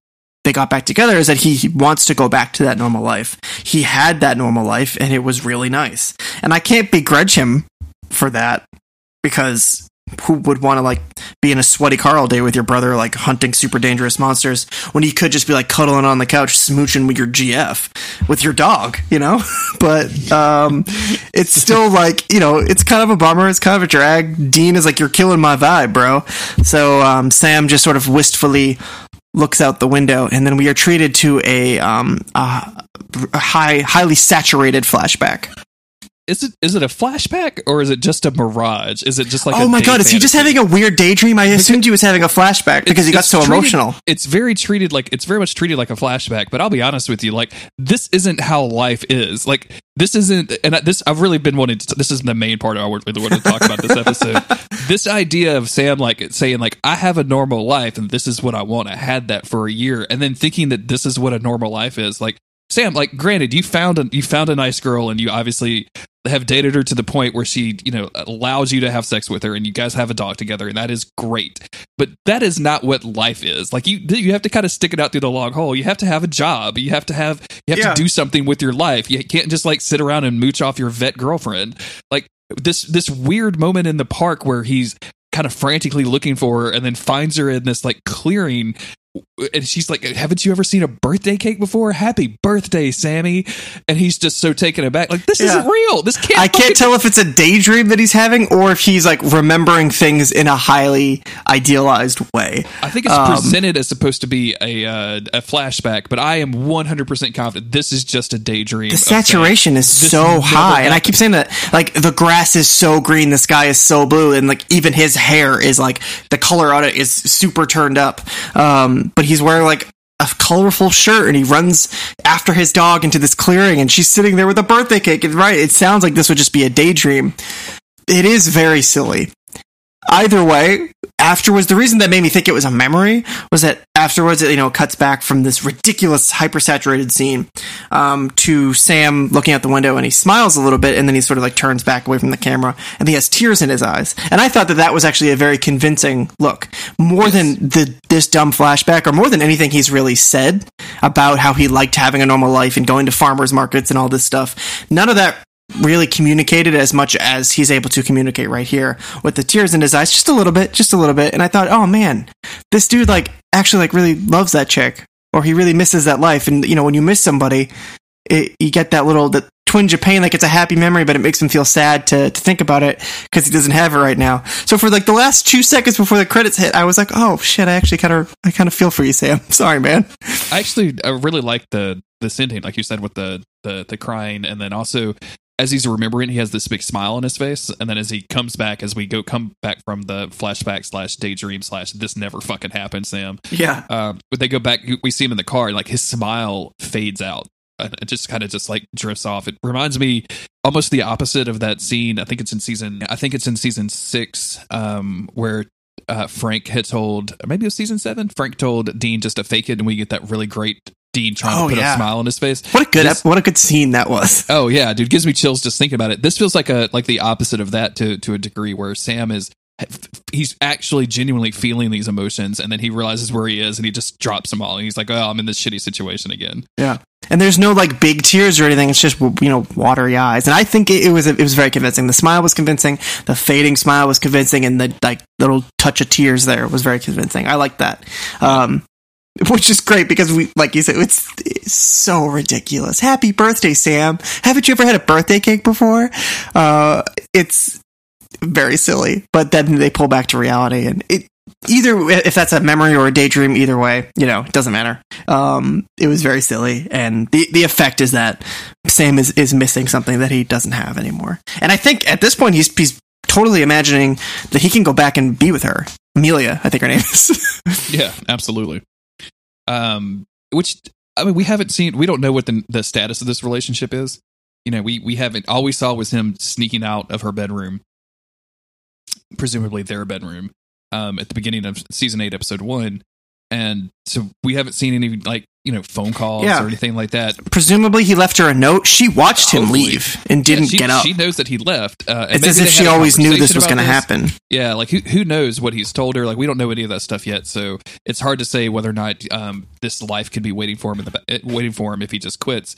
they got back together. Is that he, he wants to go back to that normal life. He had that normal life, and it was really nice. And I can't begrudge him for that because who would want to like be in a sweaty car all day with your brother like hunting super dangerous monsters when you could just be like cuddling on the couch smooching with your gf with your dog you know? But um it's still like you know it's kind of a bummer it's kind of a drag. Dean is like you're killing my vibe bro. So um sam just sort of wistfully looks out the window and then we are treated to a um a, high highly saturated flashback is it is it a flashback or is it just a mirage? Is it just like oh my god, is he just having a weird daydream? I assumed he was having a flashback because he got so treated- emotional. It's very treated like it's very much treated like a flashback. But I'll be honest with you, like this isn't how life is. Like this isn't, and this I've really been wanting to. This isn't the main part I really wanted to talk about this episode. this idea of Sam like saying like I have a normal life and this is what I want. I had that for a year, and then thinking that this is what a normal life is. Like Sam, like granted, you found a you found a nice girl and you obviously have dated her to the point where she, you know, allows you to have sex with her and you guys have a dog together and that is great. But that is not what life is. Like you you have to kind of stick it out through the long hole. You have to have a job. You have to have you have Yeah. to do something with your life. You can't just like sit around and mooch off your vet girlfriend. Like this this weird moment in the park where he's kind of frantically looking for her and then finds her in this like clearing and she's like, "Haven't you ever seen a birthday cake before? Happy birthday, Sammy!" And he's just so taken aback, like, "This Yeah. isn't real. This can't." I can't tell if it's a daydream that he's having or if he's like remembering things in a highly idealized way. I think it's Um, presented as supposed to be a uh, a flashback, but I am one hundred percent confident this is just a daydream. The saturation is This so high, and I keep saying that like the grass is so green, the sky is so blue, and like even his hair is like the color on it is super turned up. Um, but he's wearing like a colorful shirt, and he runs after his dog into this clearing, and she's sitting there with a birthday cake. And right, it sounds like this would just be a daydream. It is very silly. Either way, afterwards, the reason that made me think it was a memory was that afterwards, it, you know, cuts back from this ridiculous hypersaturated scene um, to Sam looking out the window and he smiles a little bit and then he sort of like turns back away from the camera and he has tears in his eyes. And I thought that that was actually a very convincing look, more than the this dumb flashback or more than anything he's really said about how he liked having a normal life and going to farmers markets and all this stuff. None of that really communicated as much as he's able to communicate right here with the tears in his eyes just a little bit just a little bit. And i thought oh man this dude like actually like really loves that chick or he really misses that life. And you know when you miss somebody it, you get that little that twinge of pain like it's a happy memory but it makes him feel sad to, to think about it because he doesn't have it right now. So for like the last two seconds before the credits hit i was like oh shit i actually kind of i kind of feel for you sam. Sorry man. I actually I really like the the ending, like you said, with the the the crying, and then also as he's remembering, he has this big smile on his face, and then as he comes back, as we go come back from the flashback slash daydream slash this never fucking happened, Sam. Yeah. Um, but they go back, we see him in the car, and like his smile fades out. And It just kind of just like drifts off. It reminds me almost the opposite of that scene. I think it's in season. I think it's in season six, um, where uh, Frank had told, maybe it was season seven. Frank told Dean just to fake it, and we get that really great Dean trying Oh, to put yeah. a smile on his face. What a good This- ep- what a good scene that was. Oh yeah, dude, gives me chills just thinking about it. This feels like a like the opposite of that to to a degree, where Sam is he's actually genuinely feeling these emotions, and then he realizes where he is, and he just drops them all, and he's like, "Oh, I'm in this shitty situation again." Yeah. And there's no like big tears or anything. It's just you know watery eyes. And I think it, it was it was very convincing. The smile was convincing. The fading smile was convincing, and the like little touch of tears there was very convincing. I like that. Um, which is great because we like you said it's, it's so ridiculous. Happy birthday, Sam! Haven't you ever had a birthday cake before? Uh, it's very silly, but then they pull back to reality, and it either if that's a memory or a daydream, either way, you know, it doesn't matter. Um, it was very silly, and the the effect is that Sam is is missing something that he doesn't have anymore. And I think at this point he's he's totally imagining that he can go back and be with her, Amelia. I think her name is. Yeah, absolutely. Um, which I mean, we haven't seen. We don't know what the the status of this relationship is. You know, we we haven't. All we saw was him sneaking out of her bedroom, presumably their bedroom, um, at the beginning of season eight, episode one. And so we haven't seen any like you know phone calls Yeah. or anything like that. Presumably, he left her a note. She watched him Totally. leave and didn't Yeah, she, get up. She knows that he left. Uh, it's as if she always knew this was going to happen. Yeah, like who who knows what he's told her? Like we don't know any of that stuff yet, so it's hard to say whether or not um, this life could be waiting for him in the eh, waiting for him if he just quits.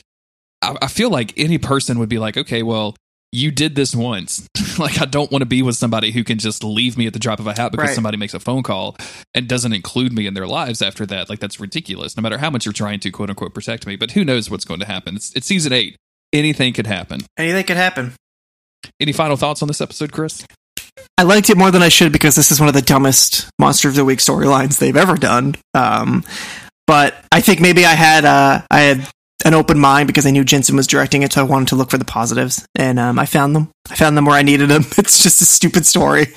I, I feel like any person would be like, okay, well, you did this once. like I don't want to be with somebody who can just leave me at the drop of a hat because Right. somebody makes a phone call and doesn't include me in their lives after that. Like that's ridiculous. No matter how much you're trying to quote unquote protect me, but who knows what's going to happen? It's, it's season eight. Anything could happen. Anything could happen. Any final thoughts on this episode, Chris? I liked it more than I should because this is one of the dumbest Monster of the Week storylines they've ever done. Um, but I think maybe I had uh, I had an open mind because I knew Jensen was directing it, so I wanted to look for the positives, and um, I found them. I found them where I needed them. It's just a stupid story.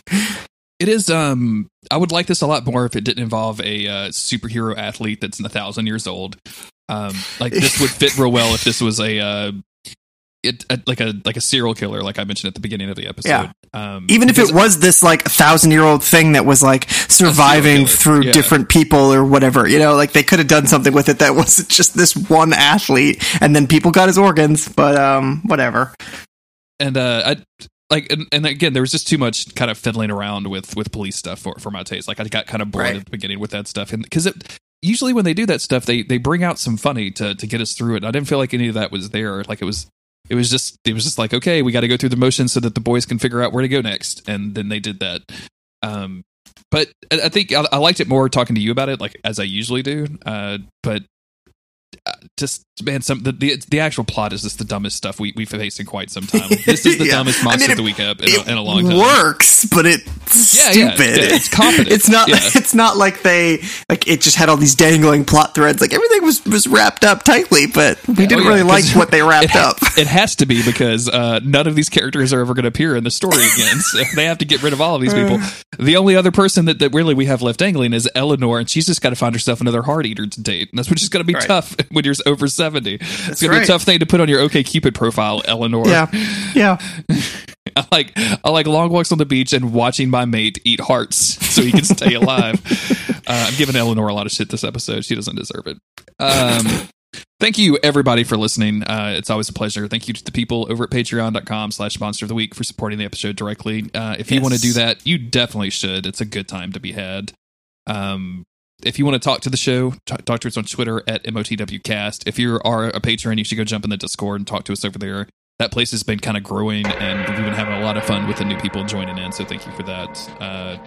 It is. Um, I would like this a lot more if it didn't involve a uh, superhero athlete that's a thousand years old. Um, like this would fit real well if this was a, uh, it a, like a like a serial killer, like I mentioned at the beginning of the episode. Yeah. Um, Even if it was this like thousand year old thing that was like surviving through yeah. different people or whatever, you know, like they could have done something with it that wasn't just this one athlete, and then people got his organs. But um, whatever. and uh, I like, and, and again, there was just too much kind of fiddling around with with police stuff for for my taste. Like I got kind of bored Right. at the beginning with that stuff, and because it usually when they do that stuff, they they bring out some funny to to get us through it. I didn't feel like any of that was there. Like it was. It was just it was just like okay we got to go through the motions so that the boys can figure out where to go next and then they did that um but I think I, I liked it more talking to you about it, like as I usually do. Uh, but just man, some the, the the actual plot is just the dumbest stuff we we've faced in quite some time. This is the Yeah. dumbest I monster mean, of the week up in, a, in a long it time. works, but it's Yeah, yeah, stupid. yeah, it's competent. it's not. Yeah. It's not like they like it just had all these dangling plot threads. Like everything was was wrapped up tightly, but we Yeah, didn't oh, yeah, really like what they wrapped it, ha- up. It has to be because uh, none of these characters are ever going to appear in the story again. so they have to get rid of all of these people. The only other person that, that really we have left dangling is Eleanor, and she's just got to find herself another heart eater to date. And that's which is going to be Right. tough when you're over seventy. it's going to be a tough thing to put on your OK Cupid profile, Eleanor. Yeah, yeah. I like I like long walks on the beach and watching my mate eat hearts so he can stay alive. uh, I'm giving Eleanor a lot of shit this episode. She doesn't deserve it. Um, thank you everybody for listening. Uh, it's always a pleasure. Thank you to the people over at patreon.com slash monster of the week for supporting the episode directly. Uh, if you want to do that, you definitely should. It's a good time to be had. Um, if you want to talk to the show, t- talk to us on Twitter at MOTWcast. If you are a patron, you should go jump in the Discord and talk to us over there. That place has been kind of growing, and we've been having a lot of fun with the new people joining in. So thank you for that. Uh,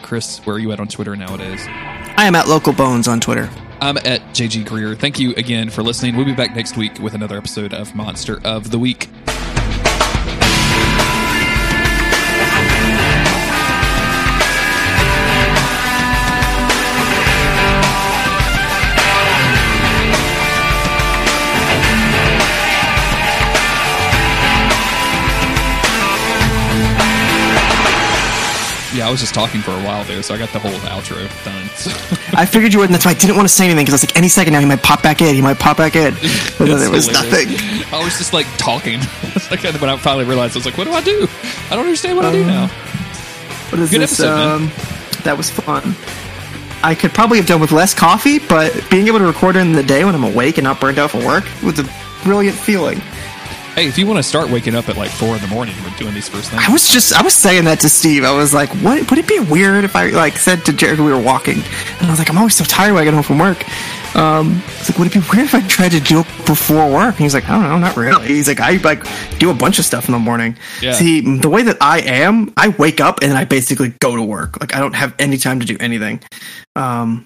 Chris, where are you at on Twitter nowadays? I am at Local Bones on Twitter. I'm at JG Greer. Thank you again for listening. We'll be back next week with another episode of Monster of the Week. Was just talking for a while there, so I got the whole outro done. So. I figured you would, and that's why I didn't want to say anything because I was like, any second now he might pop back in. He might pop back in. But then there was hilarious. nothing. I was just like talking. like when I finally realized, I was like, "What do I do? I don't understand what I do now." What is Good this? episode, um, that was fun. I could probably have done with less coffee, but being able to record in the day when I'm awake and not burned out from work was a brilliant feeling. Hey, if you want to start waking up at like four in the morning, we're doing these first things. I was just I was saying that to Steve. I was like, "What would it be weird if I like said to Jared we were walking?" And I was like, "I'm always so tired when I get home from work." Um, it's like, would it be weird if I tried to do it before work? And he's like, "I don't know, not really." He's like, "I like do a bunch of stuff in the morning." Yeah. See, the way that I am, I wake up and then I basically go to work. Like I don't have any time to do anything. Um,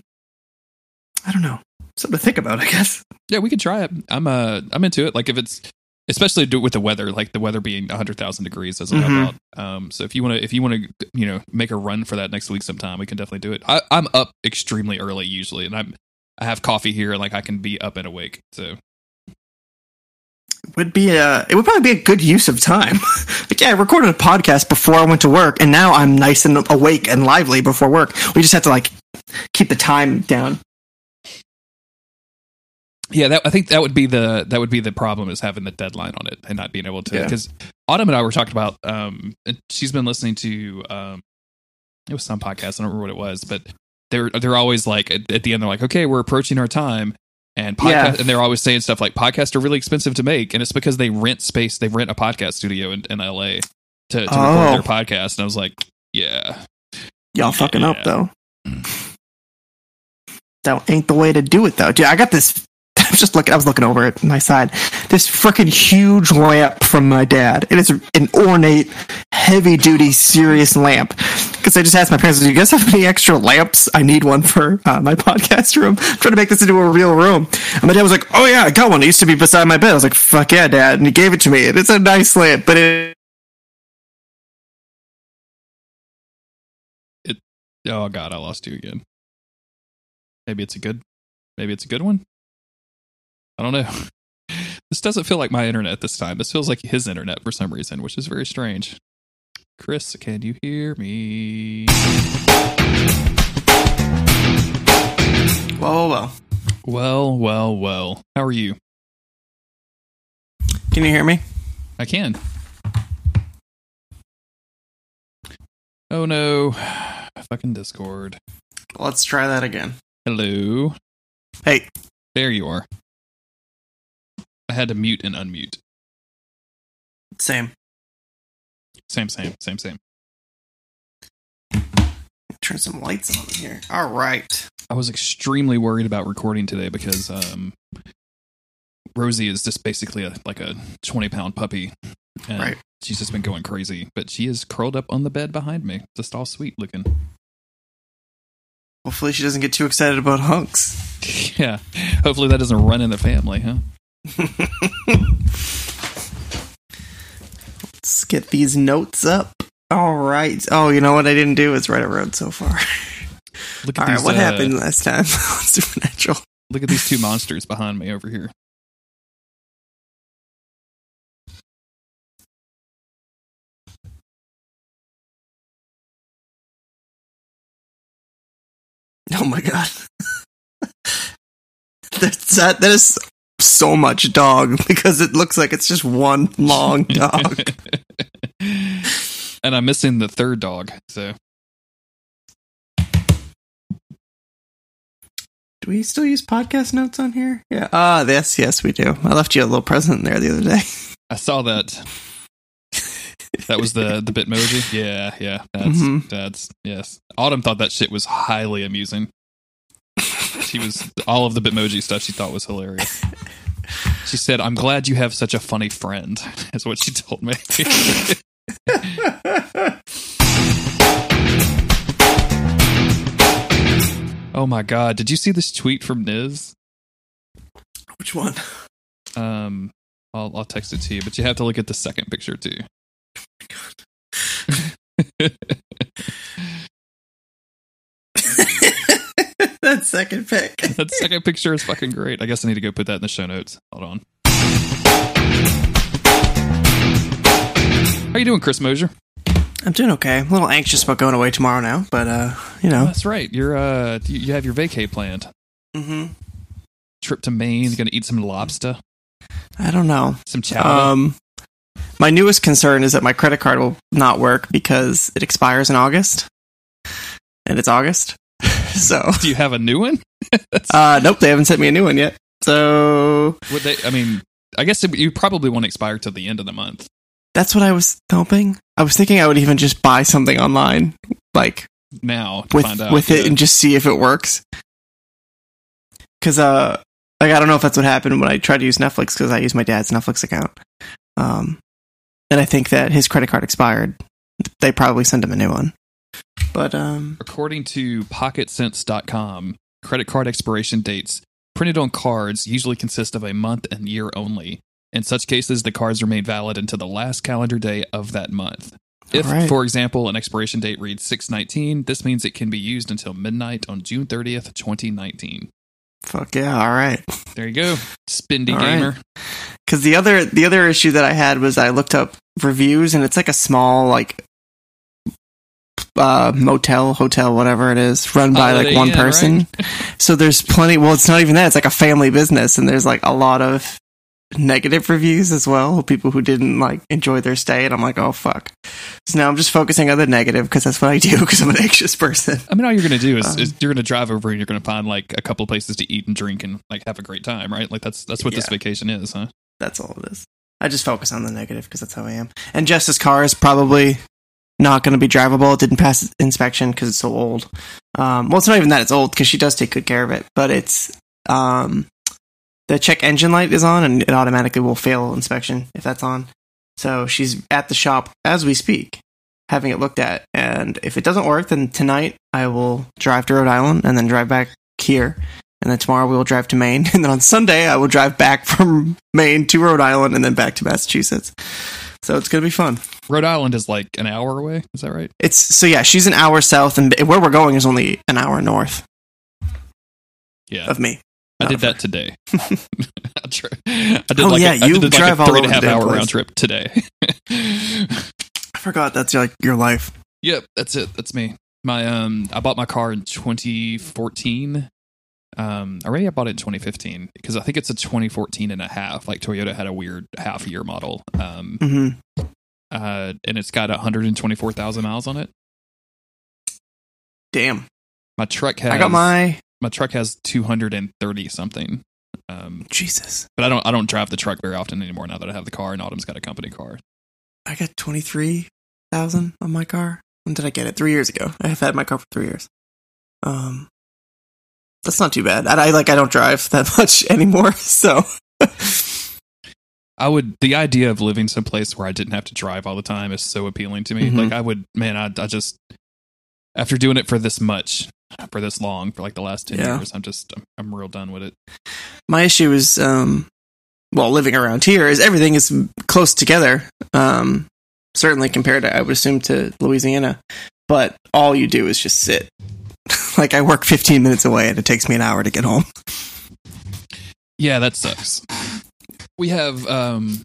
I don't know. Something to think about, I guess. Yeah, we could try it. I'm uh I'm into it. Like if it's especially with the weather, like the weather being 100,000 degrees doesn't Mhm. help out. Um so if you want to if you want to you know make a run for that next week sometime, we can definitely do it. I I'm up extremely early usually and I'm I have coffee here and like I can be up and awake. So would be a it would probably be a good use of time. like yeah, I recorded a podcast before I went to work, and now I'm nice and awake and lively before work. We just have to like keep the time down. Yeah, that I think that would be the that would be the problem is having the deadline on it and not being able to Yeah. because Autumn and I were talking about um and she's been listening to um it was some podcast I don't remember what it was but they're they're always like at, at the end they're like okay we're approaching our time and podcast Yeah. and they're always saying stuff like podcasts are really expensive to make and it's because they rent space they rent a podcast studio in, in LA to, to Oh. record their podcast and I was like yeah Y'all fucking up though. That ain't the way to do it though. Dude, I got this. I was just looking. I was looking over at my side. This freaking huge lamp from my dad. It is an ornate, heavy-duty, serious lamp. Because I just asked my parents, "Do you guys have any extra lamps? I need one for uh, my podcast room. I'm trying to make this into a real room." And my dad was like, "Oh yeah, I got one. It used to be beside my bed." I was like, "Fuck yeah, dad!" And he gave it to me. And it's a nice lamp, but it oh god I lost you again maybe it's a good maybe it's a good one I don't know. This doesn't feel like my internet this time. This feels like his internet for some reason, which is very strange. Chris, can you hear me? Well, well. Well, well, well. How are you? Can you hear me? I can. Oh no. Fucking Discord. Let's try that again. Hello. Hey, There you are. I had to mute and unmute. same. Same, same, same, same. Turn some lights on here. All right. I was extremely worried about recording today because um, Rosie is just basically a like a twenty pound puppy, and Right. she's just been going crazy. But she is curled up on the bed behind me, just all sweet looking. Hopefully, she doesn't get too excited about hunks. yeah, hopefully that doesn't run in the family, huh? Let's get these notes up. All right. Oh, you know what I didn't do is write a road so far. Look at All right. these. What uh, happened last time Supernatural? Look at these two monsters behind me over here. Oh my god. That's that. That is so much dog because it looks like it's just one long dog. and I'm missing the third dog. So do we still use podcast notes on here? Yeah. Ah, yes, yes, we do. I left you a little present in there the other day. I saw that. That was the the Bitmoji. Yeah, yeah. That's Mhm. that's yes. Autumn thought that shit was highly amusing. She was all of the Bitmoji stuff she thought was hilarious. She said, "I'm glad you have such a funny friend." Is what she told me. oh my god! Did you see this tweet from Niz? Which one? Um, I'll I'll text it to you, but you have to look at the second picture too. that second pick. that second picture is fucking great. I guess I need to go put that in the show notes. Hold on. How you doing, Chris Mosier? I'm doing okay. I'm a little anxious about going away tomorrow now, but uh, you know. That's right. You're uh, you you have your vacay planned. Mm-hmm. Trip to Maine. Gonna eat some lobster, I don't know. some chowder. Um, my newest concern is that my credit card will not work because it expires in August, and it's August. so, Do you have a new one? uh, nope, they haven't sent me a new one yet. So Would they? I mean, I guess it, you probably won't expire till the end of the month. that's what I was hoping. I was thinking I would even just buy something online, like Now to with find out with it, and just see if it works. Because uh, like I don't know if that's what happened when I tried to use Netflix because I use my dad's Netflix account. Um, and I think that his credit card expired. They probably sent him a new one. But um, According to PocketSense.com, credit card expiration dates printed on cards usually consist of a month and year only. In such cases, the cards remain valid until the last calendar day of that month. If, right. for example, an expiration date reads 619, this means it can be used until midnight on June 30th, 2019. fuck yeah, all right. There you go, Spindy All right. Gamer. Because the other the other issue that I had was I looked up reviews and it's like a small like uh motel hotel whatever it is run by Holiday like one person. so there's plenty. Well, it's not even that. It's like a family business, and there's like a lot of negative reviews as well. People who didn't like enjoy their stay, and I'm like, oh fuck. So now I'm just focusing on the negative because that's what I do because I'm an anxious person. I mean, all you're going to do is, Um, is you're going to drive over and you're going to find like a couple places to eat and drink and like have a great time, right? Like that's that's what this vacation is, huh? That's all it is. I just focus on the negative because that's how I am. And Jess's car is probably not going to be drivable. It didn't pass inspection because it's so old. Um, well, it's not even that it's old because she does take good care of it, but it's um, the check engine light is on and it automatically will fail inspection if that's on. So she's at the shop as we speak, having it looked at. And if it doesn't work, then tonight I will drive to Rhode Island and then drive back here. And then tomorrow we will drive to Maine. And then on Sunday I will drive back from Maine to Rhode Island and then back to Massachusetts. So it's going to be fun. Rhode Island is like an hour away. Is that right? It's so yeah, she's an hour south and where we're going is only an hour north Yeah, of me. I did that today. I did Oh, like yeah, a, I you did like drive a all three and a half hour place. round trip today. I forgot that's like your life. yep, that's it. That's me. My um, I bought my car in 2014. Um, already I bought it in 2015 because I think it's a 2014 and a half. Like Toyota had a weird half year model. Um, hmm uh, and it's got 124,000 miles on it. Damn. My truck has I got my my truck has 230 something. Um, Jesus. but I don't I don't drive the truck very often anymore now that I have the car and Autumn's got a company car. I got 23,000 on my car. When did I get it? 3 years ago. I have had my car for 3 years. Um That's not too bad. I, I like I don't drive that much anymore, so I would the idea of living someplace where I didn't have to drive all the time is so appealing to me. Mhm. Like I would man, I I just after doing it for this much for this long for like the last 10 Yeah. years, I'm just I'm, I'm real done with it. my issue is um well living around here is everything is close together um certainly compared to i would assume to louisiana but all you do is just sit like i work 15 minutes away and it takes me an hour to get home Yeah, that sucks. We have um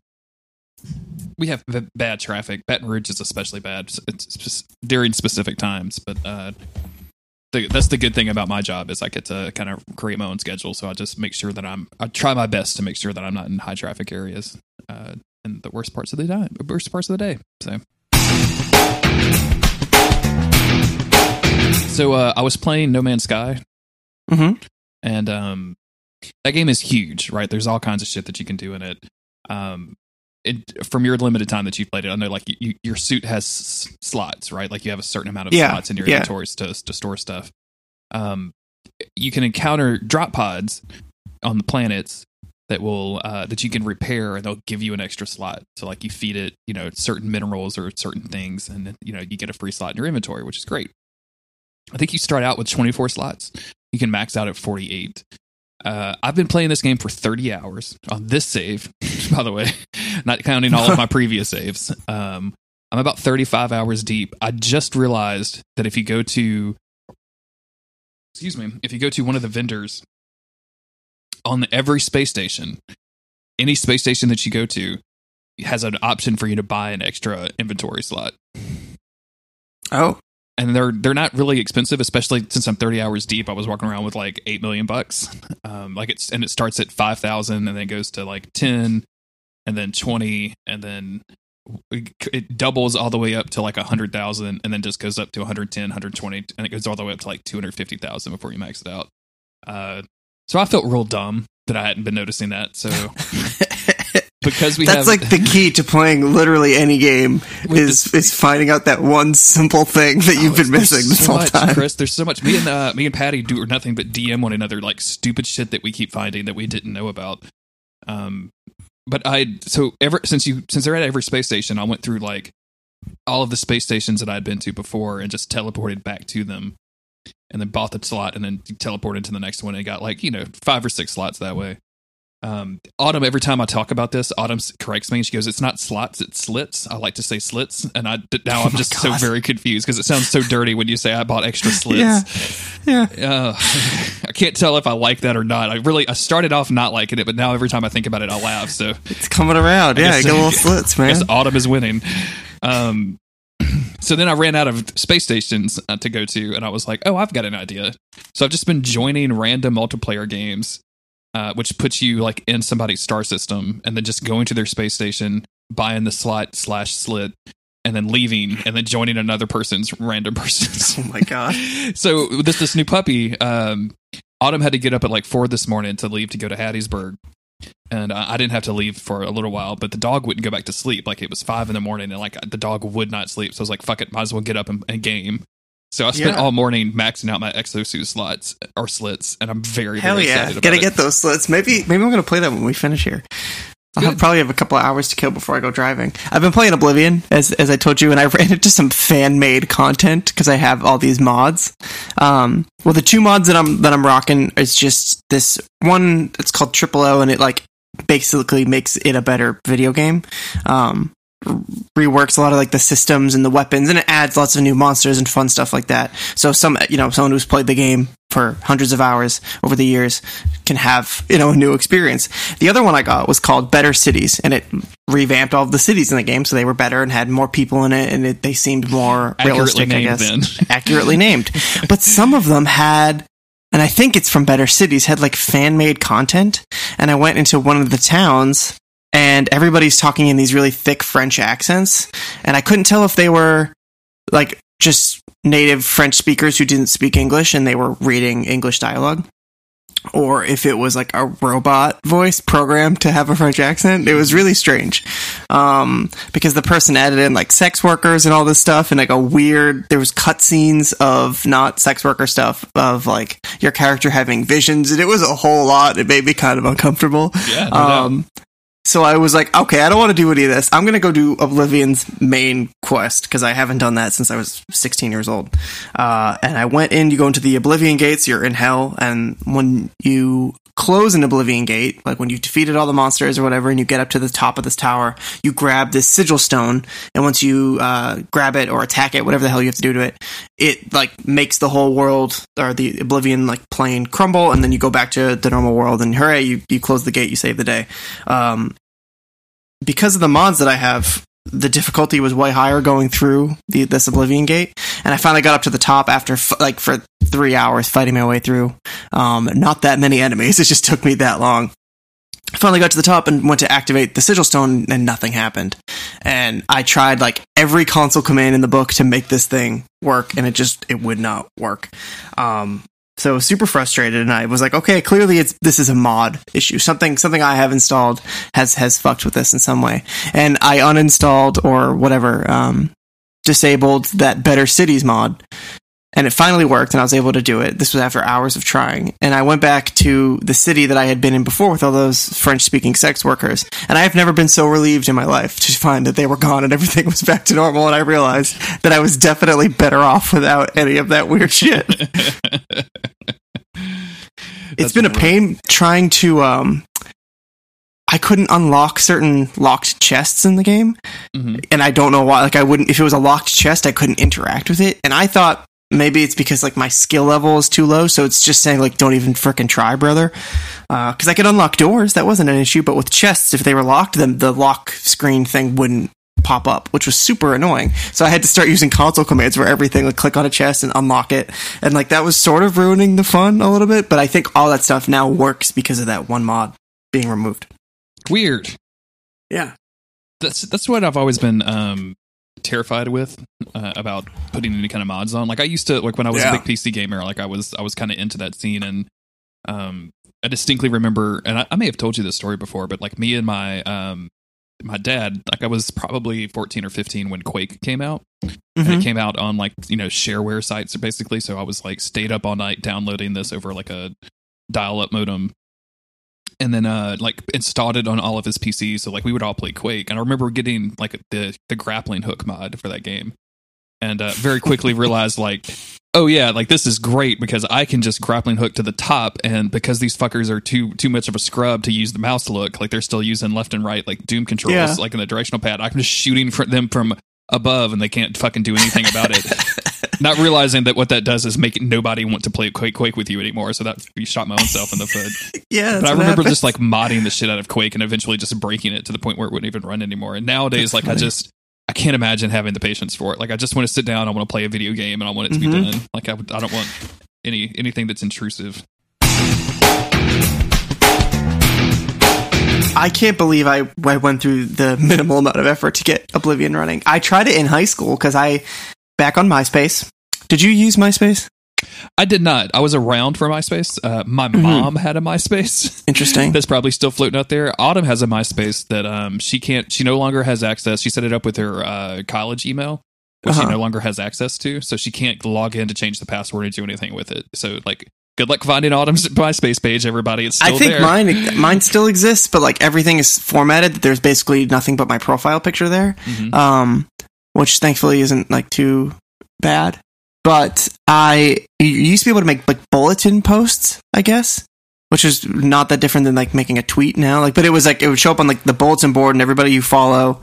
we have b- bad traffic. Baton Rouge is especially bad it's during specific times, but uh the, that's the good thing about my job is I get to kind of create my own schedule. So I just make sure that I'm I try my best to make sure that I'm not in high traffic areas uh in the worst parts of the day, worst parts of the day. So So uh I was playing No Man's Sky. Mm-hmm. and um that game is huge right? There's all kinds of shit that you can do in it. Um it, from your limited time that you've played it i know like you, your suit has s- slots right? Like you have a certain amount of Yeah, slots in your yeah. inventories to, to store stuff. Um you can encounter drop pods on the planets that will uh that you can repair and they'll give you an extra slot. So like you feed it you know certain minerals or certain things and you know you get a free slot in your inventory which is great i think you start out with 24 slots you can max out at 48 uh, I've been playing this game for 30 hours on this save, by the way, not counting all of my previous saves. Um, I'm about 35 hours deep. I just realized that if you go to, excuse me, if you go to one of the vendors on every space station, any space station that you go to has an option for you to buy an extra inventory slot. Oh, and they're they're not really expensive, especially since I'm 30 hours deep. I was walking around with like eight million bucks. Um, like it's and it starts at five thousand and then goes to like ten, and then twenty, and then it- doubles all the way up to like a hundred thousand, and then just goes up to 110, 120, and it goes all the way up to like 250,000 before you max it out. Uh, so I felt real dumb that I hadn't been noticing that. So because we that's have like the key to playing literally any game is is finding out that one simple thing that you've been missing this so whole much, time. Chris. There's so much. Me and uh, me and Patty do or nothing but DM one another like stupid shit that we keep finding that we didn't know about. Um, but I so ever since you since they're at every space station, I went through like all of the space stations that I'd been to before and just teleported back to them, and then bought the slot and then teleported to the next one and got like you know five or six slots that way. Um, Autumn, every time I talk about this, Autumn corrects me and she goes, "It's not slots, it's slits." I like to say slits, and I now I'm my just so very confused because it sounds so dirty when you say I bought extra slits. Yeah, yeah. Uh, I can't tell if I like that or not. I really I started off not liking it, but now every time I think about it, I laugh. So It's coming around. I Yeah, guess- you get a little slits, I man. guess autumn is winning. Um, so then I ran out of space stations uh, to go to, and I was like, "Oh, I've got an idea." So I've just been joining random multiplayer games, uh, which puts you like in somebody's star system, and then just going to their space station, buying the slot slash slit, and then leaving, and then joining another person's random person's. Oh my god. so this this new puppy um autumn had to get up at like four this morning to leave to go to hattiesburg. And uh, i didn't have to leave for a little while but the dog wouldn't go back to sleep. Like it was five in the morning and like the dog would not sleep. So i was like fuck it might as well get up and, and game so i spent Yeah. all morning maxing out my exosuit slots or slits and i'm very Hell very yeah. excited about Gotta it get those slits. Maybe maybe I'm gonna play that when we finish here. I'll have, probably have a couple of hours to kill before I go driving. I've been playing Oblivion, as as I told you, and I ran into some fan made content because I have all these mods. Um, well, the two mods that I'm that I'm rocking is just this one. It's called Triple O, and it like basically makes it a better video game. Um, reworks a lot of like the systems and the weapons and it adds lots of new monsters and fun stuff like that. So some you know someone who's played the game for hundreds of hours over the years can have you know a new experience. The other one i got was called better cities and it revamped all the cities in the game so they were better and had more people in it and it, they seemed more realistic i named, guess. accurately named. But some of them had and I think it's from Better Cities, had like fan made content. And I went into one of the towns and everybody's talking in these really thick French accents. And I couldn't tell if they were like just native French speakers who didn't speak English and they were reading English dialogue. Or if it was like a robot voice programmed to have a French accent. It was really strange. Um, because the person added in like sex workers and all this stuff and like a weird, there was cutscenes of not sex worker stuff of like your character having visions and it was a whole lot. It made me kind of uncomfortable. Yeah, no um, so I was like, okay, I don't want to do any of this. I'm going to go do Oblivion's main quest because I haven't done that since I was 16 years old. Uh, and I went in, you go into the Oblivion gates, you're in hell. And when you close an Oblivion gate, like when you've defeated all the monsters or whatever, and you get up to the top of this tower, you grab this sigil stone. And once you, uh, grab it or attack it, whatever the hell you have to do to it, it like makes the whole world or the Oblivion like plane crumble. And then you go back to the normal world and hooray, you, you close the gate, you save the day. Um, because of the mods that I have, the difficulty was way higher going through the this Oblivion Gate, and I finally got up to the top after f- like for three hours fighting my way through. Um, not that many enemies; it just took me that long. I finally got to the top and went to activate the sigil stone, and nothing happened. And I tried like every console command in the book to make this thing work, and it just it would not work. Um, so super frustrated, and I was like, okay, clearly it's this is a mod issue. Something something I have installed has has fucked with this in some way, and I uninstalled or whatever, um, disabled that Better Cities mod, and it finally worked, and I was able to do it. This was after hours of trying, and I went back to the city that I had been in before with all those French speaking sex workers, and I have never been so relieved in my life to find that they were gone and everything was back to normal, and I realized that I was definitely better off without any of that weird shit. it's been a pain trying to um I couldn't unlock certain locked chests in the game Mhm. and I don't know why like I wouldn't if it was a locked chest I couldn't interact with it and I thought maybe it's because like my skill level is too low so it's just saying like don't even frickin' try brother uh cuz I could unlock doors that wasn't an issue but with chests if they were locked then the lock screen thing wouldn't pop up, which was super annoying. So I had to start using console commands where everything would click on a chest and unlock it. And like that was sort of ruining the fun a little bit, but I think all that stuff now works because of that one mod being removed. Weird. Yeah. That's that's what I've always been um terrified with uh, about putting any kind of mods on. Like I used to like when I was Yeah. a big PC gamer, like I was I was kind of into that scene and um I distinctly remember and I, I may have told you this story before, but like me and my um my dad, like I was probably 14 or 15 when Quake came out. And Mhm. it came out on like, you know, shareware sites basically. So I was like stayed up all night downloading this over like a dial up modem and then uh like installed it on all of his PCs. So like we would all play Quake. And I remember getting like the the grappling hook mod for that game. And uh, very quickly realized like, oh yeah, like this is great because I can just grappling hook to the top, and because these fuckers are too too much of a scrub to use the mouse look, like they're still using left and right like Doom controls, Yeah. like in the directional pad. I'm just shooting for them from above, and they can't fucking do anything about it. Not realizing that what that does is make nobody want to play Quake Quake with you anymore. So that you shot my own self in the foot. Yeah. But I remember happened. just like modding the shit out of Quake and eventually just breaking it to the point where it wouldn't even run anymore. And nowadays, That's like I just I can't imagine having the patience for it. Like I just want to sit down, I want to play a video game, and I want it to be Mhm. done. Like I, I don't want any anything that's intrusive. I can't believe I, I went through the minimal amount of effort to get Oblivion running. I tried it in high school because I, back on MySpace. Did you use MySpace? I did not. I was around for MySpace. Uh, my Mm-hmm. mom had a MySpace. Interesting. That's probably still floating out there. Autumn has a MySpace that um she can't. She no longer has access. She set it up with her uh, college email, which she Uh-huh. no longer has access to. So she can't log in to change the password or do anything with it. So like, good luck finding Autumn's MySpace page. Everybody, it's still I think there. mine mine still exists, but like everything is formatted. There's basically nothing but my profile picture there, Mhm. um, which thankfully isn't like too bad. But I you used to be able to make like bulletin posts, I guess, which is not that different than like making a tweet now. Like, but it was like it would show up on like the bulletin board, and everybody you follow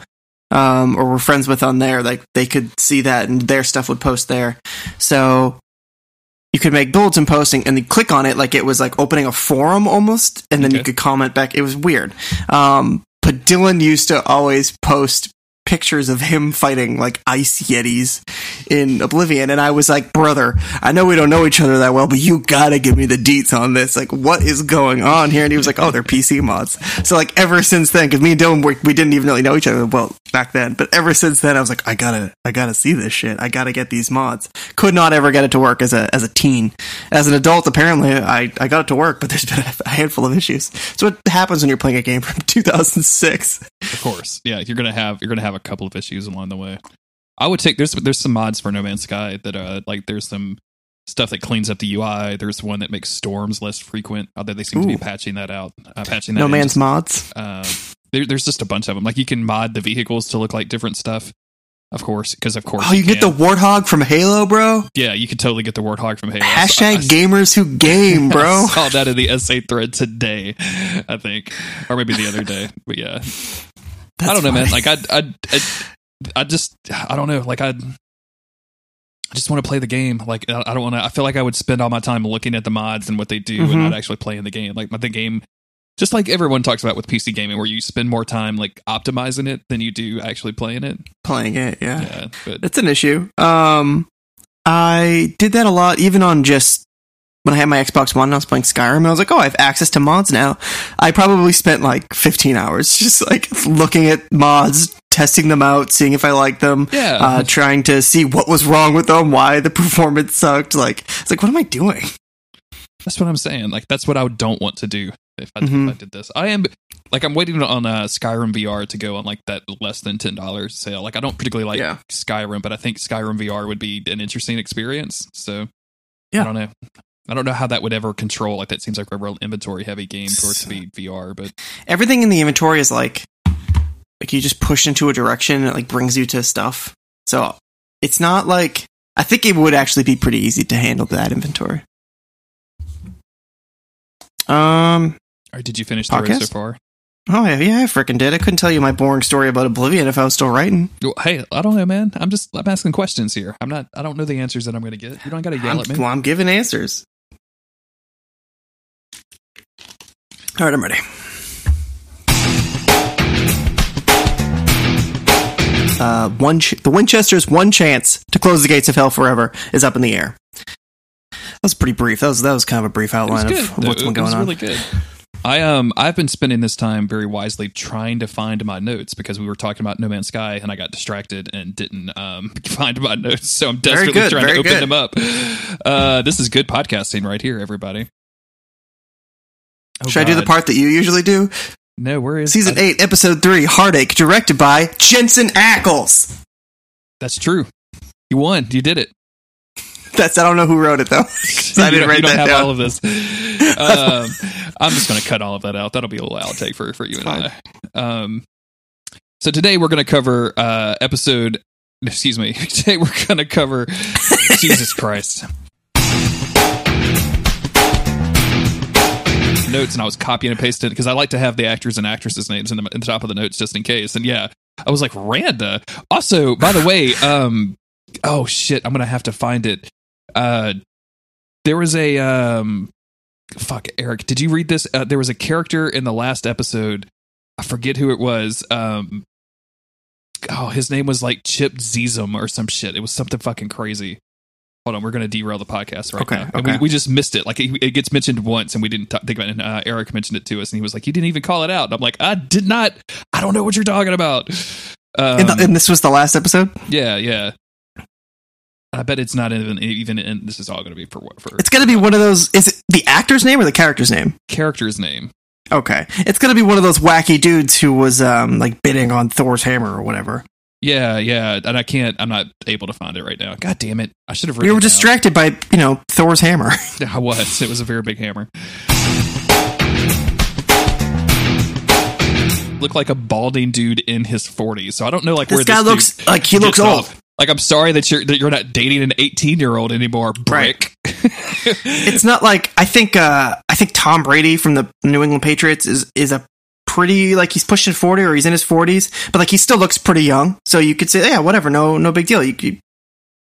um, or were friends with on there, like they could see that, and their stuff would post there. So you could make bulletin posting and then click on it like it was like opening a forum almost, and then you could comment back. It was weird. Um, but Dylan used to always post pictures of him fighting like ice yetis in Oblivion, and I was like, brother, I know we don't know each other that well, but you gotta give me the deets on this. Like, what is going on here? And he was like, oh, they're PC mods. So like ever since then, because me and Dylan we didn't even really know each other well back then, but ever since then, I was like, I gotta, I gotta see this shit. I gotta get these mods. Could not ever get it to work as a as a teen. As an adult, apparently, I I got it to work, but there's been a handful of issues. So what happens when you're playing a game from 2006? Of course, yeah. You're gonna have you're gonna have a couple of issues along the way. I would take there's there's some mods for No Man's Sky that uh like there's some stuff that cleans up the UI. There's one that makes storms less frequent. Although they seem to be patching that out, uh, patching that. No in Man's mods. um, there, there's just a bunch of them. Like you can mod the vehicles to look like different stuff. Of course, because of course Oh, you get the warthog from Halo, bro. yeah, you could totally get the Warthog from Halo. Hashtag I gamers who game, bro. I saw that in the essay thread today, I think, or maybe the other day. But yeah, I don't know, man. Like I, I, I, I just, I don't know. Like I, I just want to play the game. Like I I don't want to. I feel like I would spend all my time looking at the mods and what they do, Mhm. and not actually playing the game. Like the game, just like everyone talks about with PC gaming, where you spend more time like optimizing it than you do actually playing it. playing it, yeah. Yeah, but It's an issue. Um, I did that a lot, even on just when I had my Xbox One. and I was playing Skyrim, and I was like, "Oh, I have access to mods now." I probably spent like 15 hours just like looking at mods, testing them out, seeing if I like them. Yeah. uh, trying to see what was wrong with them, why the performance sucked. Like, it's like, what am I doing? That's what I'm saying. Like that's what I don't want to do if I, Mhm. if I did this. I am like I'm waiting on uh, Skyrim VR to go on like that less than ten dollars sale. Like I don't particularly like Yeah. Skyrim, but I think Skyrim VR would be an interesting experience. So Yeah. I don't know. I don't know how that would ever control. Like that seems like a real inventory heavy game for it to be VR. But Everything in the inventory is like, like you just push into a direction and it like brings you to stuff. So it's not like I think it would actually be pretty easy to handle that inventory. Um. or did you finish the race so far? Oh yeah, yeah, I freaking did. I couldn't tell you my boring story about Oblivion if I was still writing. Well, hey, I don't know, man. I'm just I'm asking questions here. I'm not. I don't know the answers that I'm going to get. You don't got to yell I'm, at me. well, I'm giving answers. All right, I'm ready. uh, one ch- the Winchester's one chance to close the gates of hell forever is up in the air. That was pretty brief. That was that was kind of a brief outline of what's been going on. really good. I um I've been spending this time very wisely trying to find my notes because we were talking about No Man's Sky and I got distracted and didn't um find my notes. So I'm desperately good, trying to open good. them up. Uh, this is good podcasting right here, everybody. Oh, Should I do the part that you usually do? No, where is Season I- eight, episode three, Heartache, directed by Jensen Ackles. That's true. You won. You did it. That's I don't know who wrote it though. I didn't write that have down. all of this. Um, I'm just going to cut all of that out. That'll be a little outtake for for you and I. Um, so today we're going to cover uh, episode. Excuse me. Today we're going to cover Jesus Christ. Notes and I was copying and pasting because I like to have the actors and actresses' names in the, in the top of the notes just in case. And yeah, I was like Randa. Also, by the way, um, oh shit, I'm gonna have to find it. Uh, there was a um, fuck, Eric. Did you read this? Uh, there was a character in the last episode. I forget who it was. Um, oh, his name was like Chip Zizum or some shit. It was something fucking crazy. Hold on, we're gonna derail the podcast right Okay, now. And we, we just missed it. Like it, it gets mentioned once, and we didn't t- think about it. And uh, Eric mentioned it to us, and he was like, "You didn't even call it out." And I'm like, "I did not. I don't know what you're talking about." Um, and, the, and this was the last episode. yeah, yeah. I bet it's not even even in. This is all going to be for what for It's gonna be one of those. Is it the actor's name or the character's name? character's name. Okay, it's gonna be one of those wacky dudes who was um like bidding on Thor's hammer or whatever. Yeah, yeah, and I can't. I'm not able to find it right now. God damn it! I should have. We were distracted by you know Thor's hammer. I was. It was a very big hammer. Looked like a balding dude in his 40s. So I don't know, like this where guy this looks like he looks old. off. Like I'm sorry that you're that you're not dating an 18 year old anymore, brick. It's not like I think uh I think Tom Brady from the New England Patriots is is a pretty like he's pushing 40 or he's in his 40s, but like he still looks pretty young. So you could say yeah, whatever, no no big deal. You could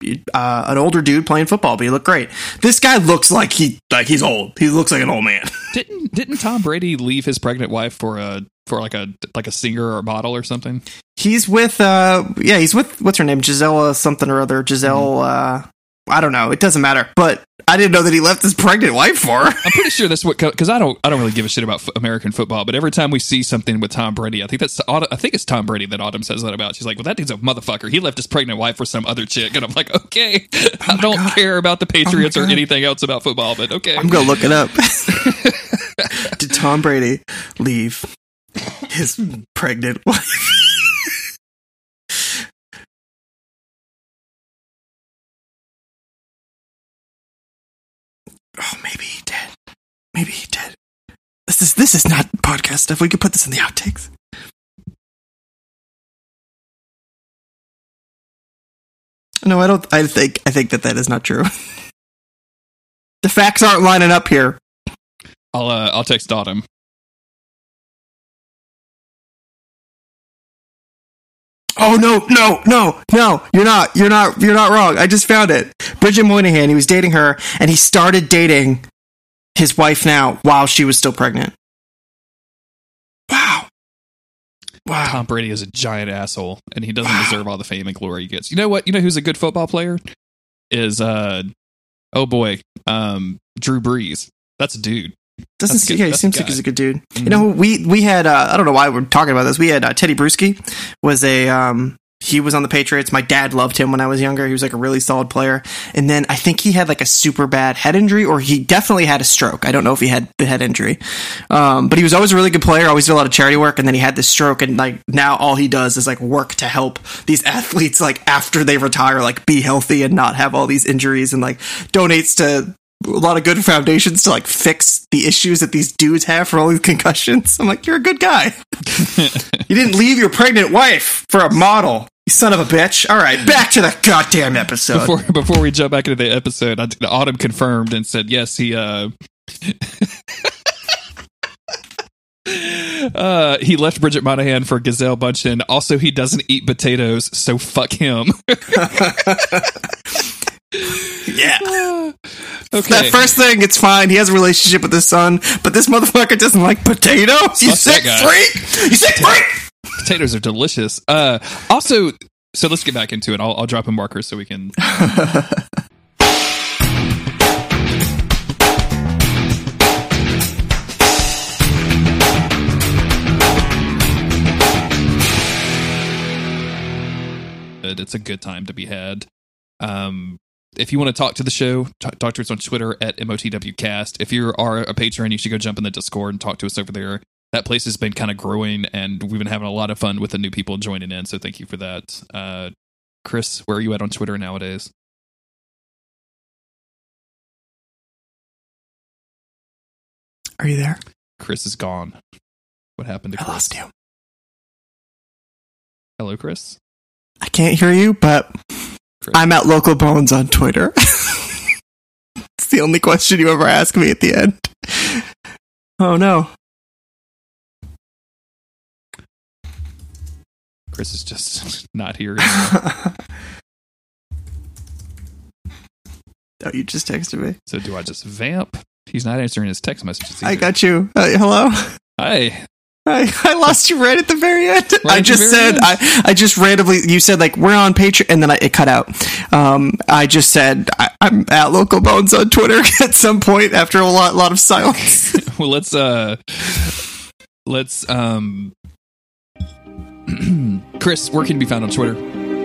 you- uh, an older dude playing football, but he look great. This guy looks like he like he's old. He looks like an old man. didn't didn't Tom Brady leave his pregnant wife for a for like a like a singer or a model or something? He's with uh yeah, he's with what's her name? Gisela something or other. Giselle uh I don't know. It doesn't matter. But I didn't know that he left his pregnant wife for her. I'm pretty sure that's what because I don't I don't really give a shit about f- American football, but every time we see something with Tom Brady, I think that's I think it's Tom Brady that Autumn says that about. She's like, "Well, that dude's a motherfucker. He left his pregnant wife for some other chick," and I'm like, "Okay, oh I don't care about the oh Patriots or anything else about football, but okay." I'm gonna look it up. Did Tom Brady leave his pregnant wife? Maybe he did. This is this is not podcast stuff. We could put this in the outtakes. No, I don't. I think I think that that is not true. the facts aren't lining up here. I'll uh, I'll text Autumn. Oh no, no, no, no! You're not. You're not. You're not wrong. I just found it. Bridget Moynahan. He was dating her, and he started dating his wife now while she was still pregnant. Wow. Wow. Tom Brady is a giant asshole, and he doesn't deserve all the fame and glory he gets. You know what? You know who's a good football player? Is uh oh boy, um Drew Brees. That's a dude. Doesn't That's see, good. yeah, he seems like he's a good dude. Mhm. You know, we we had uh, I don't know why we're talking about this. We had uh, Tedy Bruschi was a um he was on the Patriots. My dad loved him when I was younger. He was like a really solid player. And then I think he had like a super bad head injury, or he definitely had a stroke. I don't know if he had the head injury, um, but he was always a really good player. Always did a lot of charity work, and then he had this stroke, and like now all he does is like work to help these athletes like after they retire, like be healthy and not have all these injuries, and like donates to a lot of good foundations to like fix the issues that these dudes have for all these concussions. I'm like, you're a good guy. you didn't leave your pregnant wife for a model. You son of a bitch. All right, back to the goddamn episode. Before before we jump back into the episode, I, Autumn confirmed and said yes. He uh. Uh, he left Bridget Monahan for Gazelle Bündchen. Also, he doesn't eat potatoes, so fuck him. yeah. okay. That first thing, it's fine. He has a relationship with his son, but this motherfucker doesn't like potatoes. You Fuck sick freak! You sick freak! potatoes are delicious. Uh, also, so let's get back into it. I'll, I'll drop a marker so we can. It's a good time to be had. Um, if you want to talk to the show, talk, talk to us on Twitter at MOTWcast. If you are a patron, you should go jump in the Discord and talk to us over there. That place has been kind of growing, and we've been having a lot of fun with the new people joining in. So thank you for that. Uh, Chris, where are you at on Twitter nowadays? Are you there? Chris is gone. What happened to I Chris? lost you. Hello, Chris. I can't hear you, but I'm at Local Bones on Twitter. it's the only question you ever ask me at the end. Oh no. Chris is just not here. oh, you just texted me. so do I just vamp? He's not answering his text messages. I got you. Uh, hello. Hi. I, I lost you right at the very end. Right I just said end. I, I just randomly you said like we're on Patreon and then I, it cut out. Um, I just said I, I'm at Local Bones on Twitter at some point after a lot lot of silence. well let's uh let's um chris where can you be found on twitter